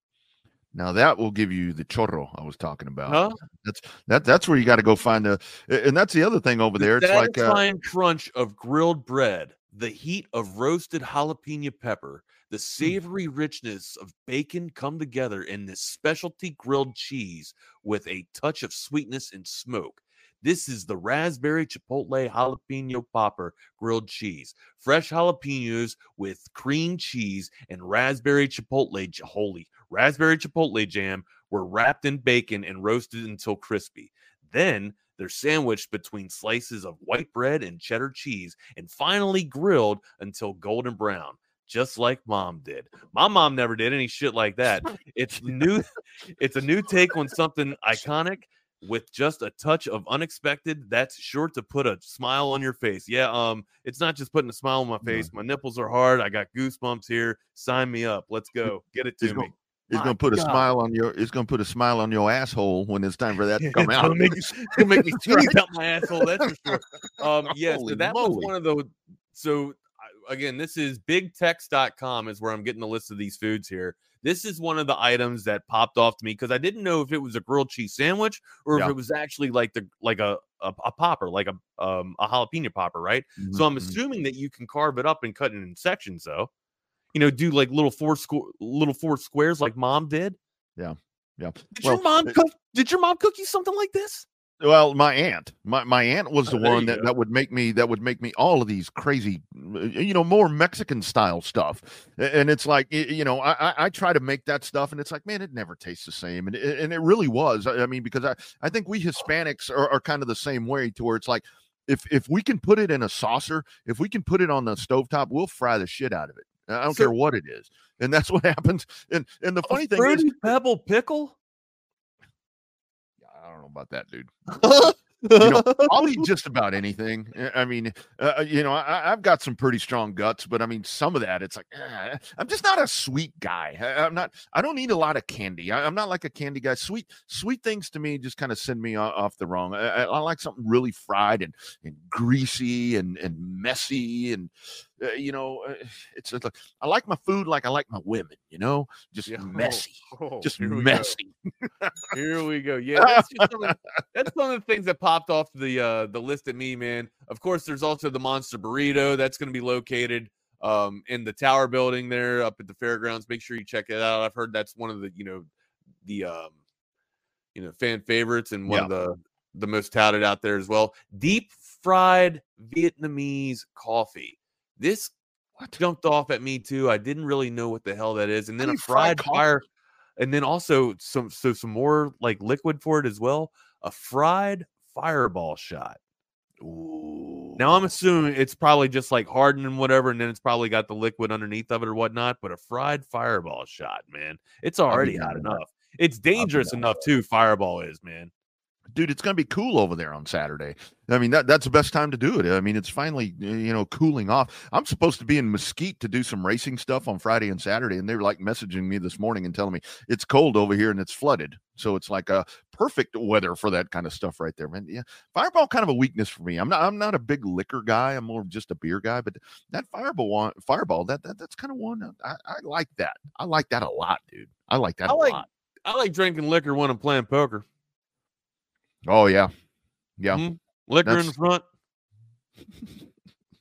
Now that will give you the chorro I was talking about. Huh? That's that. That's where you got to go find the. And that's the other thing over there. The It's like, uh, satisfying crunch of grilled bread, the heat of roasted jalapeno pepper, Hmm. the savory richness of bacon come together in this specialty grilled cheese with a touch of sweetness and smoke. This is the raspberry chipotle jalapeno popper grilled cheese. Fresh jalapenos with cream cheese and raspberry chipotle holy raspberry chipotle jam were wrapped in bacon and roasted until crispy. Then they're sandwiched between slices of white bread and cheddar cheese and finally grilled until golden brown, just like mom did. My mom never did any shit like that. It's new it's a new take on something iconic with just a touch of unexpected that's sure to put a smile on your face. Yeah, um it's not just putting a smile on my face. My nipples are hard. I got goosebumps here. Sign me up. Let's go. Get it to me. gonna- It's My gonna put a smile on your. It's gonna put a smile on your asshole when it's time for that to come out. make, make me sneeze out my asshole. That's for sure. Um, yeah, so that was one of the. So again, this is bigtex.com is where I'm getting the list of these foods here. This is one of the items that popped off to me because I didn't know if it was a grilled cheese sandwich or Yeah. if it was actually like the like a a, a popper, like a um a jalapeno popper, right? So I'm Mhm. assuming that you can carve it up and cut it in sections, though. You know, do like little four squ- little four squares like mom did. yeah. Did Well, your mom it- cook? Did your mom cook you something like this? Well, my aunt, my, my aunt was the Oh, one that, go. that would make me that would make me all of these crazy, uh, you know, more Mexican style stuff. And it's like, you know, I, I try to make that stuff, and it's like, man, it never tastes the same, and it, and it really was. I mean, because I I think we Hispanics are, are kind of the same way, to where it's like, if if we can put it in a saucer, if we can put it on the stovetop, we'll fry the shit out of it. I don't So- care what it is, and that's what happens. And and the funny thing is, pebble pickle. I don't know about that, dude. you know, I'll eat just about anything. Uh, I mean, uh, you know, I, I've got some pretty strong guts, but I mean, some of that, it's like, eh, I'm just not a sweet guy. I, I'm not, I don't eat a lot of candy. I, I'm not like a candy guy. Sweet, sweet things to me just kind of send me o- off the wrong. I, I, I like something really fried and, and greasy and, and messy. And, uh, you know, uh, it's like, I like my food like I like my women, you know, just Yeah. messy, Oh, just here messy. Here we go. Yeah, that's some of, that's one of the things that popped off the uh the list at me, man. Of course, there's also the monster burrito that's going to be located um in the tower building there up at the fairgrounds. Make sure you check it out. I've heard that's one of the you know the um you know fan favorites and one of the the most touted out there as well. Deep fried Vietnamese coffee. This What? jumped off at me too. I didn't really know what the hell that is, and then a fried fire, and then also some so some more like liquid for it as well. A fried fireball shot. Ooh. Now I'm assuming it's probably just like hardened and whatever, and then it's probably got the liquid underneath of it or whatnot. But a fried fireball shot, man, it's already hot down with that. enough. It's dangerous enough too. Fireball is, man. Dude, it's going to be cool over there on Saturday. I mean, that that's the best time to do it. I mean, it's finally you know cooling off. I'm supposed to be in Mesquite to do some racing stuff on Friday and Saturday, and they were like messaging me this morning and telling me it's cold over here and it's flooded. So it's like a perfect weather for that kind of stuff right there, man. Yeah, Fireball kind of a weakness for me. I'm not I'm not a big liquor guy. I'm more of just a beer guy. But that Fireball one, Fireball that, that that's kind of one I, I like that. I like that a lot, dude. I like that I a like- lot. I like drinking liquor when I'm playing poker. Oh yeah, yeah. Mhm. Liquor in the front.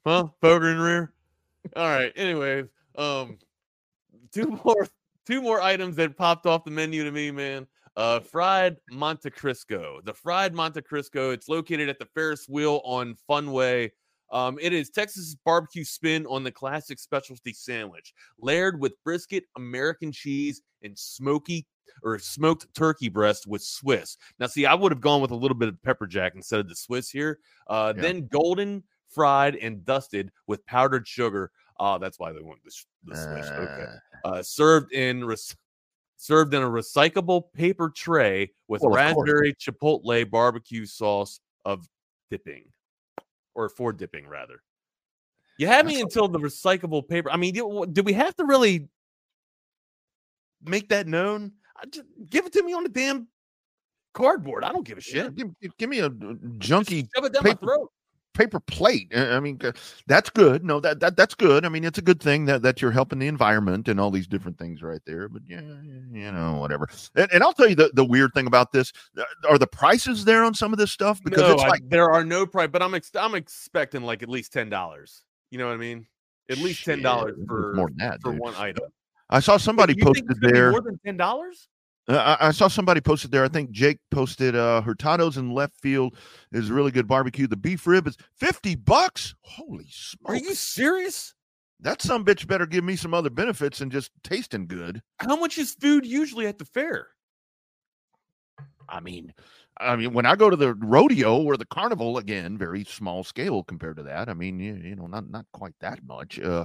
huh? Poker in the rear. All right. Anyways, um, two more two more items that popped off the menu to me, man. Uh, fried Monte Cristo. The fried Monte Cristo. It's located at the Ferris wheel on Funway. Um, it is Texas barbecue spin on the classic specialty sandwich, layered with brisket, American cheese, and smoky or smoked turkey breast with Swiss. Now, see, I would have gone with a little bit of pepper jack instead of the Swiss here. Uh, Yeah. Then golden fried and dusted with powdered sugar. Oh, that's why they want the, the Swiss. Okay. Uh, Uh, served in rec- served in a recyclable paper tray with Well, raspberry chipotle barbecue sauce of dipping, or for dipping rather. You had me until the recyclable paper. I mean, do, do we have to really make that known? I just, give it to me on the damn cardboard. I don't give a shit. give, give- give me a uh, junky it down paper- my throat. paper plate. Uh, I mean, uh, that's good. No, that, that that's good. I mean, it's a good thing that, that you're helping the environment and all these different things right there. But yeah, you know, whatever. And, and I'll tell you the, the weird thing about this: uh, are the prices there on some of this stuff? Because no, it's I- like there are no price, but I'm ex- I'm expecting like at least ten dollars. You know what I mean? At least ten dollars for more than that. for dude. one item. I saw somebody You think it's posted there. more than ten dollars. Uh, I, I saw somebody posted there. I think Jake posted uh Hurtado's in left field is really good barbecue. The beef rib is 50 bucks. Holy smokes. Are you serious? that some bitch better give me some other benefits than just tasting good. How much is food usually at the fair? I mean, I mean, when I go to the rodeo or the carnival, again, very small scale compared to that. I mean, you, you know, not not quite that much. Uh,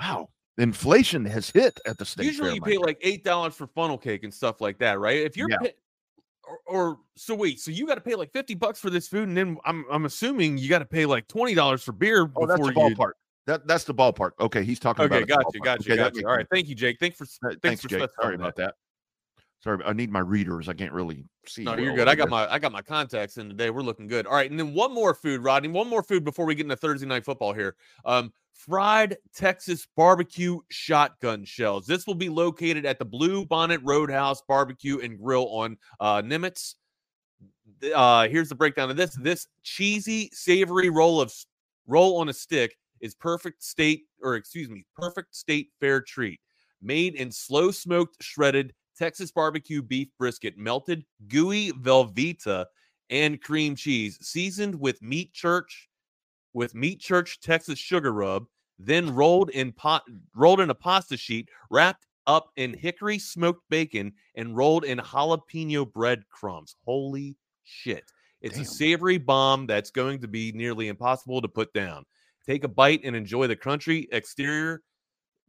wow, inflation has hit at the state usually you pay friend. like eight dollars for funnel cake and stuff like that, right? If you're Yeah. pay- or, or so wait, so you got to pay like fifty bucks for this food, and then I'm I'm assuming you got to pay like twenty dollars for beer oh, that's the you. ballpark. That that's the ballpark. Okay, he's talking about. Okay, it, the got you, got you, Okay, got you. All right, thank you, Jake. Thanks for thanks, Thanks, for Jake. Sorry about that. Sorry, I need my readers. I can't really see. No, well you're good. I got my I got my contacts in today. We're looking good. All right, and then one more food, Rodney. One more food before we get into Thursday night football here. Um, fried Texas barbecue shotgun shells. This will be located at the Blue Bonnet Roadhouse Barbecue and Grill on uh, Nimitz. Uh, here's the breakdown of this. This cheesy, savory roll of roll on a stick is perfect state, or excuse me, perfect state fair treat. Made in slow smoked, shredded Texas barbecue beef brisket, melted gooey Velveeta and cream cheese, seasoned with meat church, with meat church Texas sugar rub, then rolled in pot, rolled in a pasta sheet, wrapped up in hickory smoked bacon, and rolled in jalapeno bread crumbs. Holy shit! It's Damn. a savory bomb that's going to be nearly impossible to put down. Take a bite and enjoy the crunchy exterior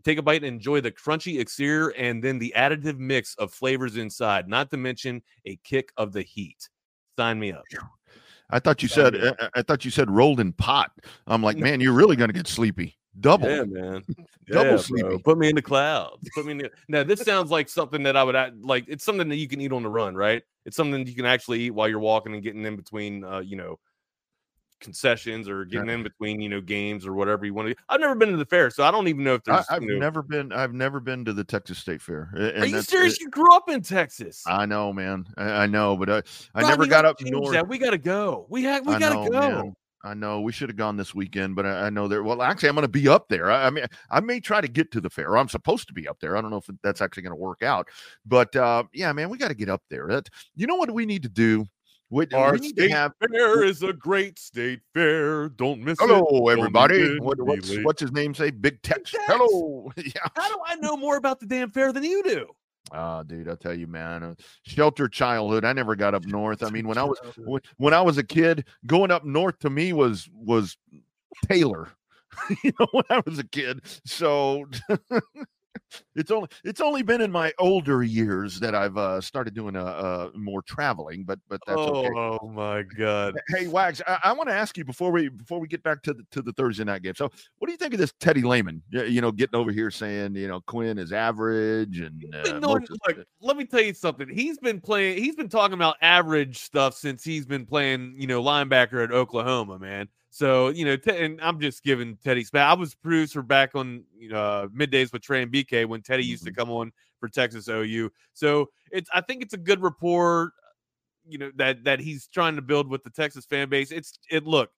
take a bite and enjoy the crunchy exterior and then the additive mix of flavors inside, not to mention a kick of the heat. Sign me up. I thought you Sign said. I, I thought you said rolled in pot. I'm like, man, you're really gonna get sleepy. Double. Yeah, man. Double Yeah, bro. sleepy. Put me in the clouds. Put me in the... Now, this sounds like something that I would like. It's something that you can eat on the run, right? It's something you can actually eat while you're walking and getting in between, uh, you know, concessions or getting in between, you know, games or whatever you want to. I've never been to the fair, so I don't even know if I, there's. I've you know- never been. I've never been to the Texas State Fair. And Are you serious? You grew up in Texas. I know, man. I, I know, but I, I Rodney, never got up north. That. We gotta go. We have. We I gotta know, go. man. I know we should have gone this weekend, but I, I know there. Well, actually, I'm going to be up there. I, I mean, I may try to get to the fair. I'm supposed to be up there. I don't know if that's actually going to work out, but uh, yeah, man, we got to get up there. That, you know what we need to do? Our we need to state have. fair is a great state fair. Don't miss it. Hello, everybody. What, what's what's his name? Say Big Tex. Hello. Yeah. How do I know more about the damn fair than you do? Ah, dude, I'll tell you, man, uh, sheltered childhood. I never got up north. I mean, when I was when, when I was a kid, going up north to me was was Taylor. you know, when I was a kid. So it's only it's only been in my older years that I've uh, started doing a, uh, more traveling, but but that's oh, okay. Oh my god! Hey Wags, I, I want to ask you before we before we get back to the to the Thursday night game. So, what do you think of this Teddy Lehman? You know, getting over here saying you know Quinn is average and uh, look, let me tell you something. He's been playing. He's been talking about average stuff since he's been playing. You know, linebacker at Oklahoma, man. So you know, and I'm just giving Teddy spat. I was producer back on you know uh, middays with Trey and BK when Teddy used to mm-hmm. come on for Texas OU. So it's I think it's a good report. You know that that he's trying to build with the Texas fan base. It's it look,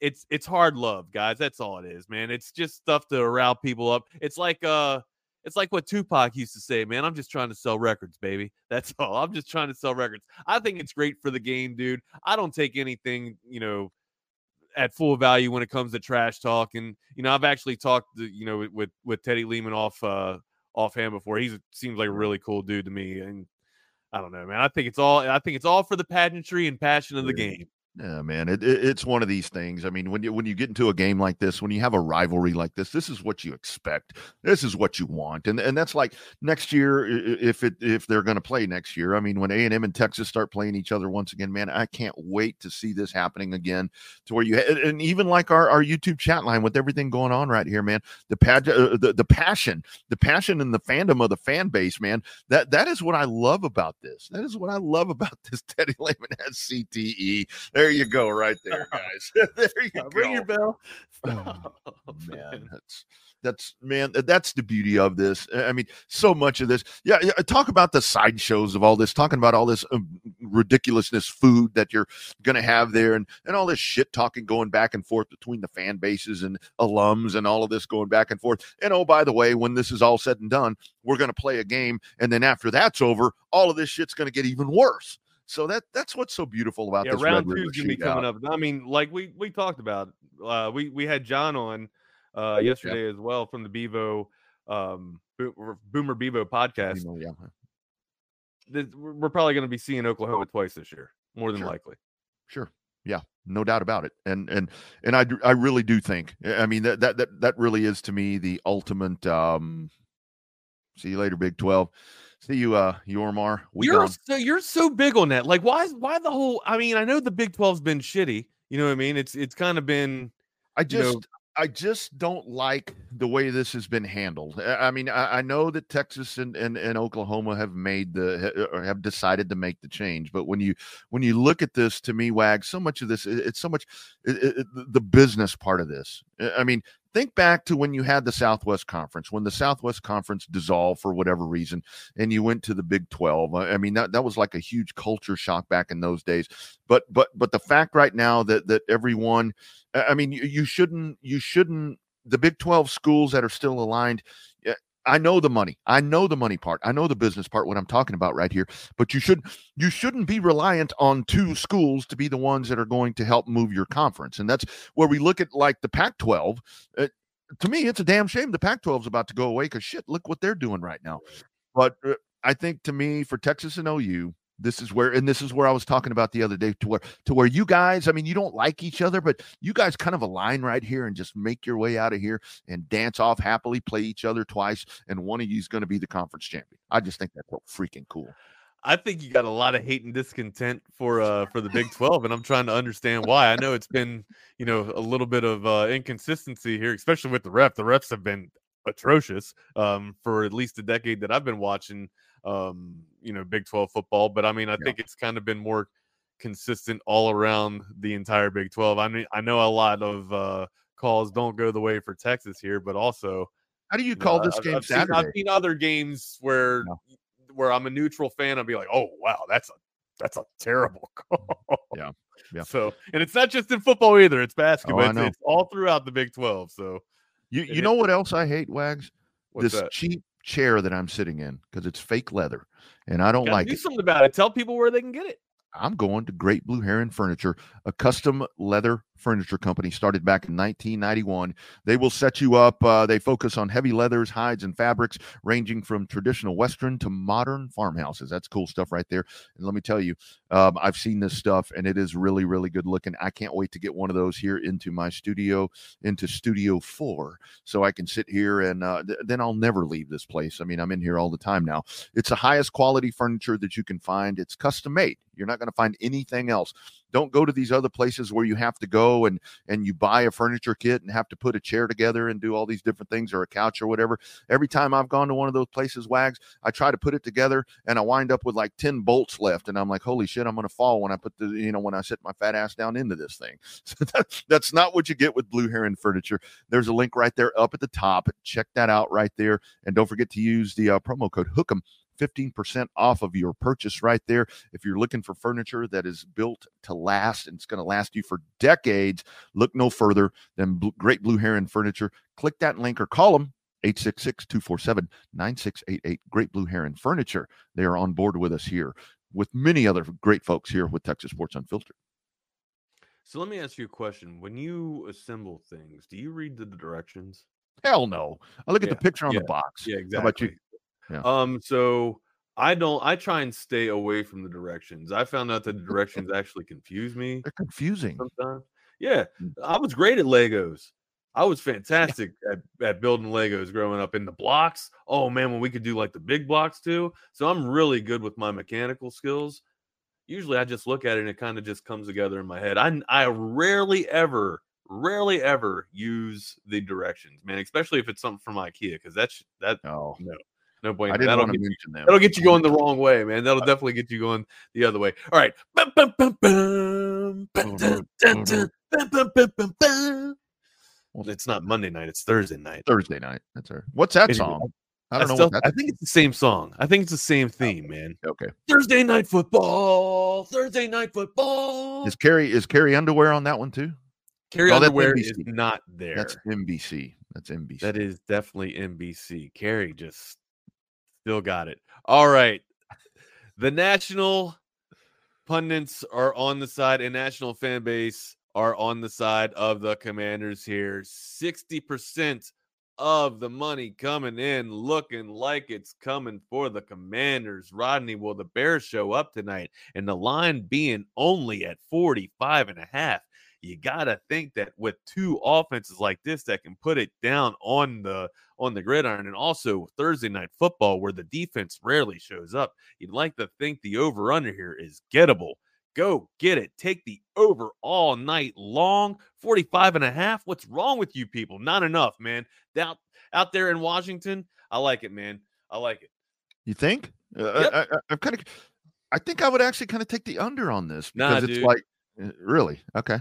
it's it's hard love, guys. That's all it is, man. It's just stuff to rile people up. It's like uh it's like what Tupac used to say, man. I'm just trying to sell records, baby. That's all. I'm just trying to sell records. I think it's great for the game, dude. I don't take anything, you know, at full value when it comes to trash talk. And you know, I've actually talked, to, you know, with with Teddy Lehman off uh offhand before. He seems like a really cool dude to me, and I don't know, man. I think it's all I think it's all for the pageantry and passion of the game. Yeah, man, it, it, it's one of these things. I mean, when you when you get into a game like this, when you have a rivalry like this, this is what you expect. This is what you want, and and that's like next year if it if they're going to play next year. I mean, when A and M and Texas start playing each other once again, man, I can't wait to see this happening again. To where you and even like our our YouTube chat line with everything going on right here, man. The pad, uh, the the passion, the passion and the fandom of the fan base, man. That that is what I love about this. That is what I love about this. Teddy Lehman has CTE. There there you go, right there, guys. there you go. Ring your bell. Oh, man, that's that's man that's the beauty of this i mean so much of this yeah, yeah talk about the sideshows of all this talking about all this um, ridiculousness food that you're gonna have there and and all this shit talking going back and forth between the fan bases and alums and all of this going back and forth and oh by the way when this is all said and done we're gonna play a game and then after that's over all of this shit's gonna get even worse so that that's what's so beautiful about yeah, this. Round two is gonna be coming up. I mean, like we we talked about. Uh, we we had John on uh, yesterday yeah. as well from the Bevo um, Boomer Bevo podcast. yeah. This, we're probably going to be seeing Oklahoma twice this year, more than sure. likely. Sure. Yeah, no doubt about it. And and and I I really do think. I mean that that that that really is to me the ultimate. um See you later, Big Twelve See you, uh, Yormar. We you're so you're so big on that. Like, why? Why the whole? I mean, I know the Big 12's been shitty. You know what I mean? It's it's kind of been. I just know, I just don't like the way this has been handled. I mean, I, I know that Texas and, and, and, Oklahoma have made the or have decided to make the change, but when you when you look at this, to me, Wag, so much of this it's so much it, it, the business part of this. I mean, think back to when you had the Southwest Conference, when the Southwest Conference dissolved for whatever reason, and you went to the Big 12. I mean, that, that was like a huge culture shock back in those days. But but but the fact right now that that everyone, I mean, you, you shouldn't you shouldn't the Big 12 schools that are still aligned, I know the money. I know the money part. I know the business part. What I'm talking about right here. But you should you shouldn't be reliant on two schools to be the ones that are going to help move your conference. And that's where we look at like the Pac-12. Uh, to me, it's a damn shame the Pac-12 is about to go away because shit, look what they're doing right now. But uh, I think to me, for Texas and OU, this is where and this is where i was talking about the other day to where to where you guys i mean you don't like each other but you guys kind of align right here and just make your way out of here and dance off happily play each other twice and one of you is going to be the conference champion. I just think that's freaking cool. I think you got a lot of hate and discontent for uh for the big 12 and i'm trying to understand why. I know it's been you know a little bit of uh inconsistency here especially with the ref. The refs have been atrocious um for at least a decade that i've been watching um, you know, Big 12 football. But I mean, I yeah. think it's kind of been more consistent all around the entire Big 12. I mean, I know a lot of uh, calls don't go the way for Texas here, but also, how do you call this game I've Saturday? Seen, I've seen other games where where I'm a neutral fan. I'll be like, oh wow, that's a that's a terrible call. Yeah. Yeah. So, and it's not just in football either. It's basketball. Oh, it's, it's, all throughout the Big 12. So, you you know what else I hate, Wags? this that? cheap chair that I'm sitting in because it's fake leather and I don't like it. do it. something about it. Tell people where they can get it. I'm going to Great Blue Heron Furniture, a custom leather Furniture Company, started back in 1991. They will set you up. Uh, they focus on heavy leathers, hides, and fabrics, ranging from traditional Western to modern farmhouses. That's cool stuff right there. And let me tell you, um, I've seen this stuff, and it is really, really good looking. I can't wait to get one of those here into my studio, into Studio Four, so I can sit here and uh, th- then I'll never leave this place. I mean, I'm in here all the time now. It's the highest quality furniture that you can find. It's custom made. You're not going to find anything else. Don't go to these other places where you have to go and and you buy a furniture kit and have to put a chair together and do all these different things or a couch or whatever. Every time I've gone to one of those places, Wags, I try to put it together and I wind up with like 10 bolts left and I'm like, "Holy shit, I'm going to fall when I put the, you know, when I sit my fat ass down into this thing." So that, that's not what you get with Blue Heron Furniture. There's a link right there up at the top. Check that out right there and don't forget to use the uh, promo code HOOK'em 15% off of your purchase right there. If you're looking for furniture that is built to last and it's going to last you for decades, look no further than Great Blue Heron Furniture. Click that link or call them 866 247 9688. Great Blue Heron Furniture. They are on board with us here with many other great folks here with Texas Sports Unfiltered. So let me ask you a question. When you assemble things, do you read the directions? Hell no. I look at the picture on yeah, the box. Yeah, exactly. How about you? Yeah. Um, so I don't I try and stay away from the directions. I found out that the directions actually confuse me They're confusing. sometimes. Yeah, Mm. I was great at Legos. I was fantastic at, at building Legos growing up in the blocks. Oh man, when we could do like the big blocks too. So I'm really good with my mechanical skills. Usually I just look at it and it kind of just comes together in my head. I I rarely ever, rarely ever use the directions, man, especially if it's something from IKEA, because that's that No, no point. I didn't That'll want to get, mention them. that'll get you going the wrong way, man. That'll definitely get you going the other way. All right. Well, it's not Monday night; it's Thursday night. Thursday night. That's her. What's that Anyway, song? I I, don't know. still- I think it's the same song. I think it's the same oh, theme, man. okay. Thursday night football. Thursday night football. Is Carrie is Carrie underwear on that one too? Carrie Oh, underwear is not there. That's NBC. That's NBC. That is definitely NBC. Carrie just still got it. All right. The national pundits are on the side and national fan base are on the side of the commanders here. 60% of the money coming in looking like it's coming for the commanders. Rodney, will the Bears show up tonight? And the line being only at 45 and a half you gotta think that with two offenses like this that can put it down on the on the gridiron and also Thursday night football where the defense rarely shows up, you'd like to think the over under here is gettable. Go get it. Take the over all night long. 45 and a half. What's wrong with you people? Not enough, man. Out out there in Washington, I like it, man. I like it. you think? Uh, Yep. I, I, I'm kind of. I think I would actually kind of take the under on this Nah, because it's dude. like uh, really okay,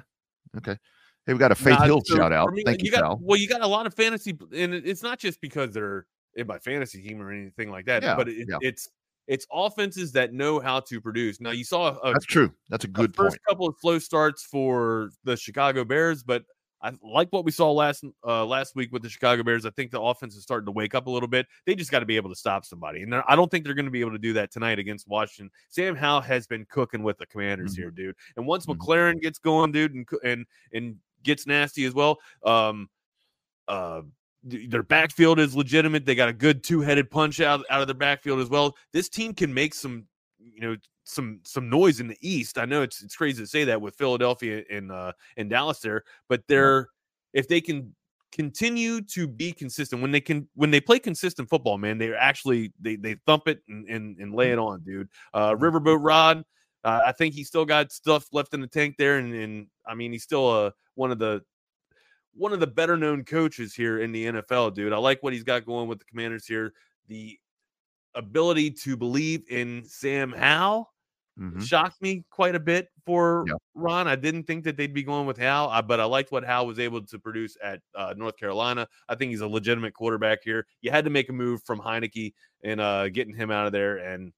okay. Hey, we got a Faith Nah, Hill so shout out. me, Thank you, got, Sal. Well, you got a lot of fantasy, and it's not just because they're in my fantasy team or anything like that, Yeah, but it, yeah. it's it's offenses that know how to produce. Now, you saw a, That's true. That's a a good first point. couple of slow starts for the Chicago Bears, but I like what we saw last uh, last week with the Chicago Bears. I think the offense is starting to wake up a little bit. They just got to be able to stop somebody, and I don't think they're going to be able to do that tonight against Washington. Sam Howell has been cooking with the Commanders Mhm. here, dude. And once Mhm. McLaurin gets going, dude, and and and gets nasty as well, um, uh. Their backfield is legitimate. They got a good two-headed punch out, out of their backfield as well. This team can make some, you know, some some noise in the East. I know it's it's crazy to say that with Philadelphia and uh and Dallas there, but they're if they can continue to be consistent when they can when they play consistent football, man, they're actually they they thump it and and, and lay it on, dude. Uh Riverboat Ron, uh, I think he's still got stuff left in the tank there, and, and I mean he's still uh one of the one of the better known coaches here in the NFL, dude. I like what he's got going with the Commanders here. The ability to believe in Sam Howell Mhm. shocked me quite a bit for Yeah. Ron. I didn't think that they'd be going with Howell, but I liked what Howell was able to produce at uh, North Carolina. I think he's a legitimate quarterback here. You had to make a move from Heinicke and uh, getting him out of there and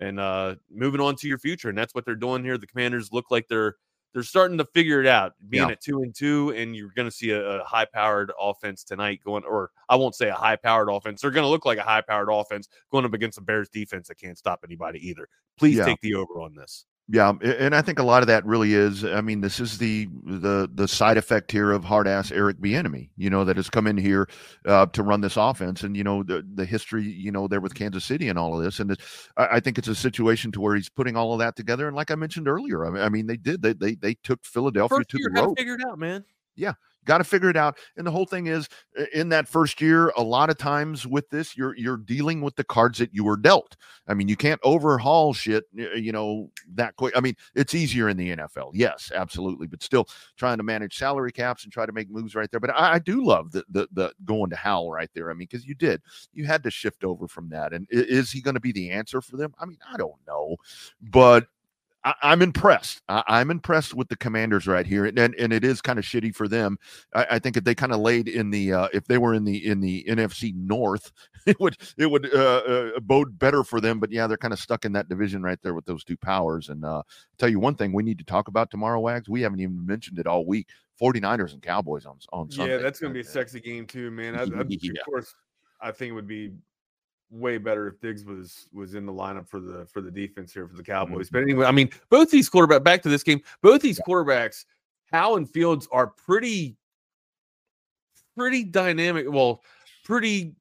and uh, moving on to your future, and that's what they're doing here. The Commanders look like they're they're starting to figure it out, being Yeah. at two and two, and you're going to see a, a high powered offense tonight going, or I won't say a high powered offense. They're going to look like a high powered offense going up against a Bears defense that can't stop anybody either. Please Yeah. take the over on this. Yeah, and I think a lot of that really is. I mean, this is the the the side effect here of hard ass Eric Bieniemy, you know, that has come in here uh, to run this offense, and you know the the history, you know, there with Kansas City and all of this, and it, I, I, think it's a situation to where he's putting all of that together. And like I mentioned earlier, I mean, I mean they did they they they took Philadelphia First to the road. Figured out, man. Yeah, got to figure it out and the whole thing is uh, in that first year a lot of times with this you're you're dealing with the cards that you were dealt. I mean you can't overhaul shit uh, you know that quick i mean it's easier in the nfl yes absolutely but still trying to manage salary caps and try to make moves right there but i, I do love the, the the going to Howell right there i mean because you did you had to shift over from that and is he going to be the answer for them? I mean i don't know but I, am I'm impressed. I, am I'm impressed with the Commanders right here, and and, and it is kind of shitty for them. I, I think if they kind of laid in the uh, if they were in the in the NFC North, it would it would uh, uh, bode better for them. But yeah, they're kind of stuck in that division right there with those two powers. And uh, tell you one thing we need to talk about tomorrow, Wags. We haven't even mentioned it all week. 49ers and Cowboys on on Sunday. Yeah, that's gonna be a sexy game too, man. I, I, yeah. Of course, I think it would be way better if Diggs was was in the lineup for the for the defense here for the Cowboys. Mm-hmm. But anyway, I mean, both these quarterback back to this game, both these yeah. quarterbacks, Howell and Fields are pretty pretty dynamic. Well, pretty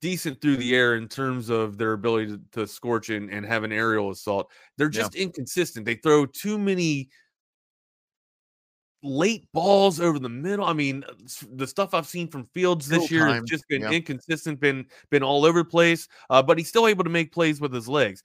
decent through the air in terms of their ability to, to scorch and, and have an aerial assault. They're just yeah. inconsistent. They throw too many late balls over the middle. I mean, uh, the stuff I've seen from Fields this year time. has just been yeah. inconsistent, been been all over the place. Uh, but he's still able to make plays with his legs.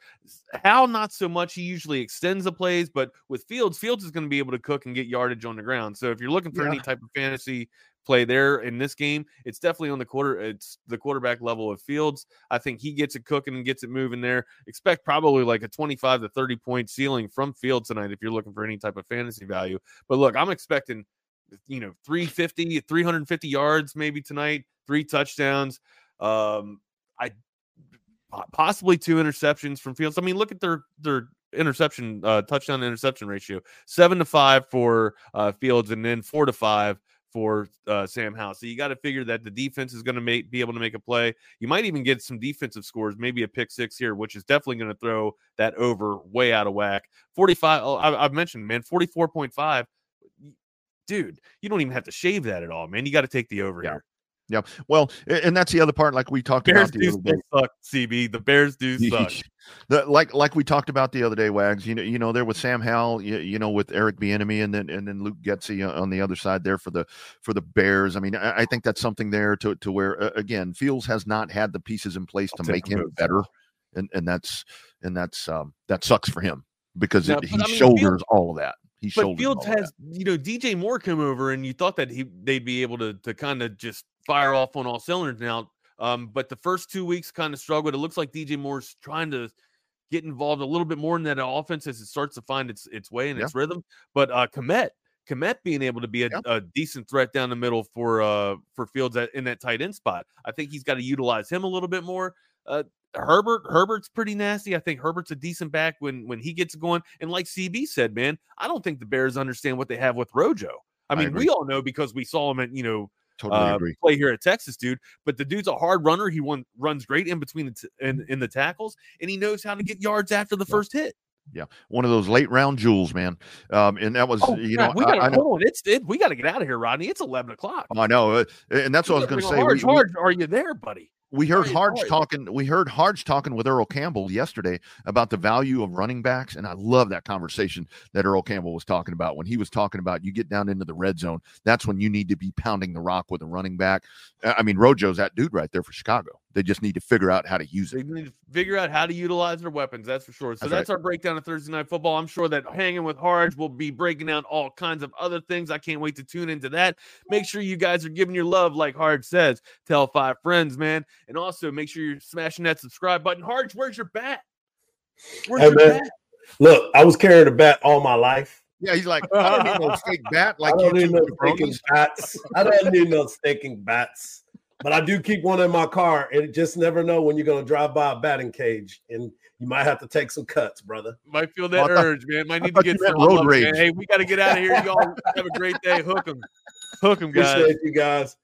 How not so much. He usually extends the plays, but with Fields, Fields is going to be able to cook and get yardage on the ground. So if you're looking for yeah. any type of fantasy play there in this game. It's definitely on the quarter. It's the quarterback level of Fields. I think he gets it cooking and gets it moving there. Expect probably like a 25 to 30 point ceiling from Fields tonight if you're looking for any type of fantasy value. But look, I'm expecting, you know, 350, 350 yards maybe tonight, three touchdowns. Um, I possibly two interceptions from Fields. I mean, look at their their interception uh touchdown interception ratio seven to five for uh fields and then four to five for uh, Sam Howell. So you got to figure that the defense is going to make be able to make a play. You might even get some defensive scores, maybe a pick six here, which is definitely going to throw that over way out of whack. 45, oh, I, have mentioned, man, 44.5. Dude, you don't even have to shave that at all, man. You got to take the over yeah. here. Yeah. Well, and that's the other part, like we talked Bears about the other day. Suck, CB. The Bears do suck. the, like like we talked about the other day, Wags. You know, you know, there with Sam Howell, you, you know, with Eric Bieniemy, and then and then Luke Getsy on the other side there for the for the Bears. I mean, I, I think that's something there to to where uh, again, Fields has not had the pieces in place I'll to make him better, and and that's and that's um that sucks for him because it, he I mean, shoulders Fields, all of that. He but Fields has, that. you know, DJ Moore come over, and you thought that he they'd be able to to kind of just fire off on all cylinders now. Um, but the first two weeks kind of struggled. It looks like DJ Moore's trying to get involved a little bit more in that offense as it starts to find its its way and yeah. its rhythm. But uh Kmet, Kmet being able to be a, yeah. a, decent threat down the middle for uh for Fields at, in that tight end spot. I think he's got to utilize him a little bit more. Uh Herbert, Herbert's pretty nasty. I think Herbert's a decent back when when he gets going. And like CB said, man, I don't think the Bears understand what they have with Rojo. I mean, I we all know because we saw him at you know Totally uh, agree. Play here at Texas, dude. But the dude's a hard runner. He won, runs great in between the t- in, in the tackles, and he knows how to get yards after the yeah. first hit. Yeah, one of those late round jewels, man. Um, and that was, oh, you know, we got to hold on. It's it, we got to get out of here, Rodney. It's eleven o'clock. I know, uh, and that's what I was going to say. Hard, we, hard, are you there, buddy? We heard Harge talking. We heard Harge talking with Earl Campbell yesterday about the value of running backs, and I love that conversation that Earl Campbell was talking about when he was talking about you get down into the red zone. That's when you need to be pounding the rock with a running back. I mean, Rojo's that dude right there for Chicago. They just need to figure out how to use it. They need to figure out how to utilize their weapons. That's for sure. So that's, that's right. our breakdown of Thursday night football. I'm sure that hanging with Harge will be breaking down all kinds of other things. I can't wait to tune into that. Make sure you guys are giving your love, like Harge says. Tell five friends, man, and also make sure you're smashing that subscribe button. Harge, where's your bat? Where's hey, your man. bat? Look, I was carrying a bat all my life. Yeah, he's like, I don't need no steak bat. Like I don't need no stinking bats. I don't need no stinking bats but I do keep one in my car, and just never know when you're going to drive by a batting cage, and you might have to take some cuts, brother. Might feel that well, urge, man. Might need to get some road rage. Hey, we got to get out of here. Y'all have a great day. Hook them, hook them, guys. Appreciate you guys.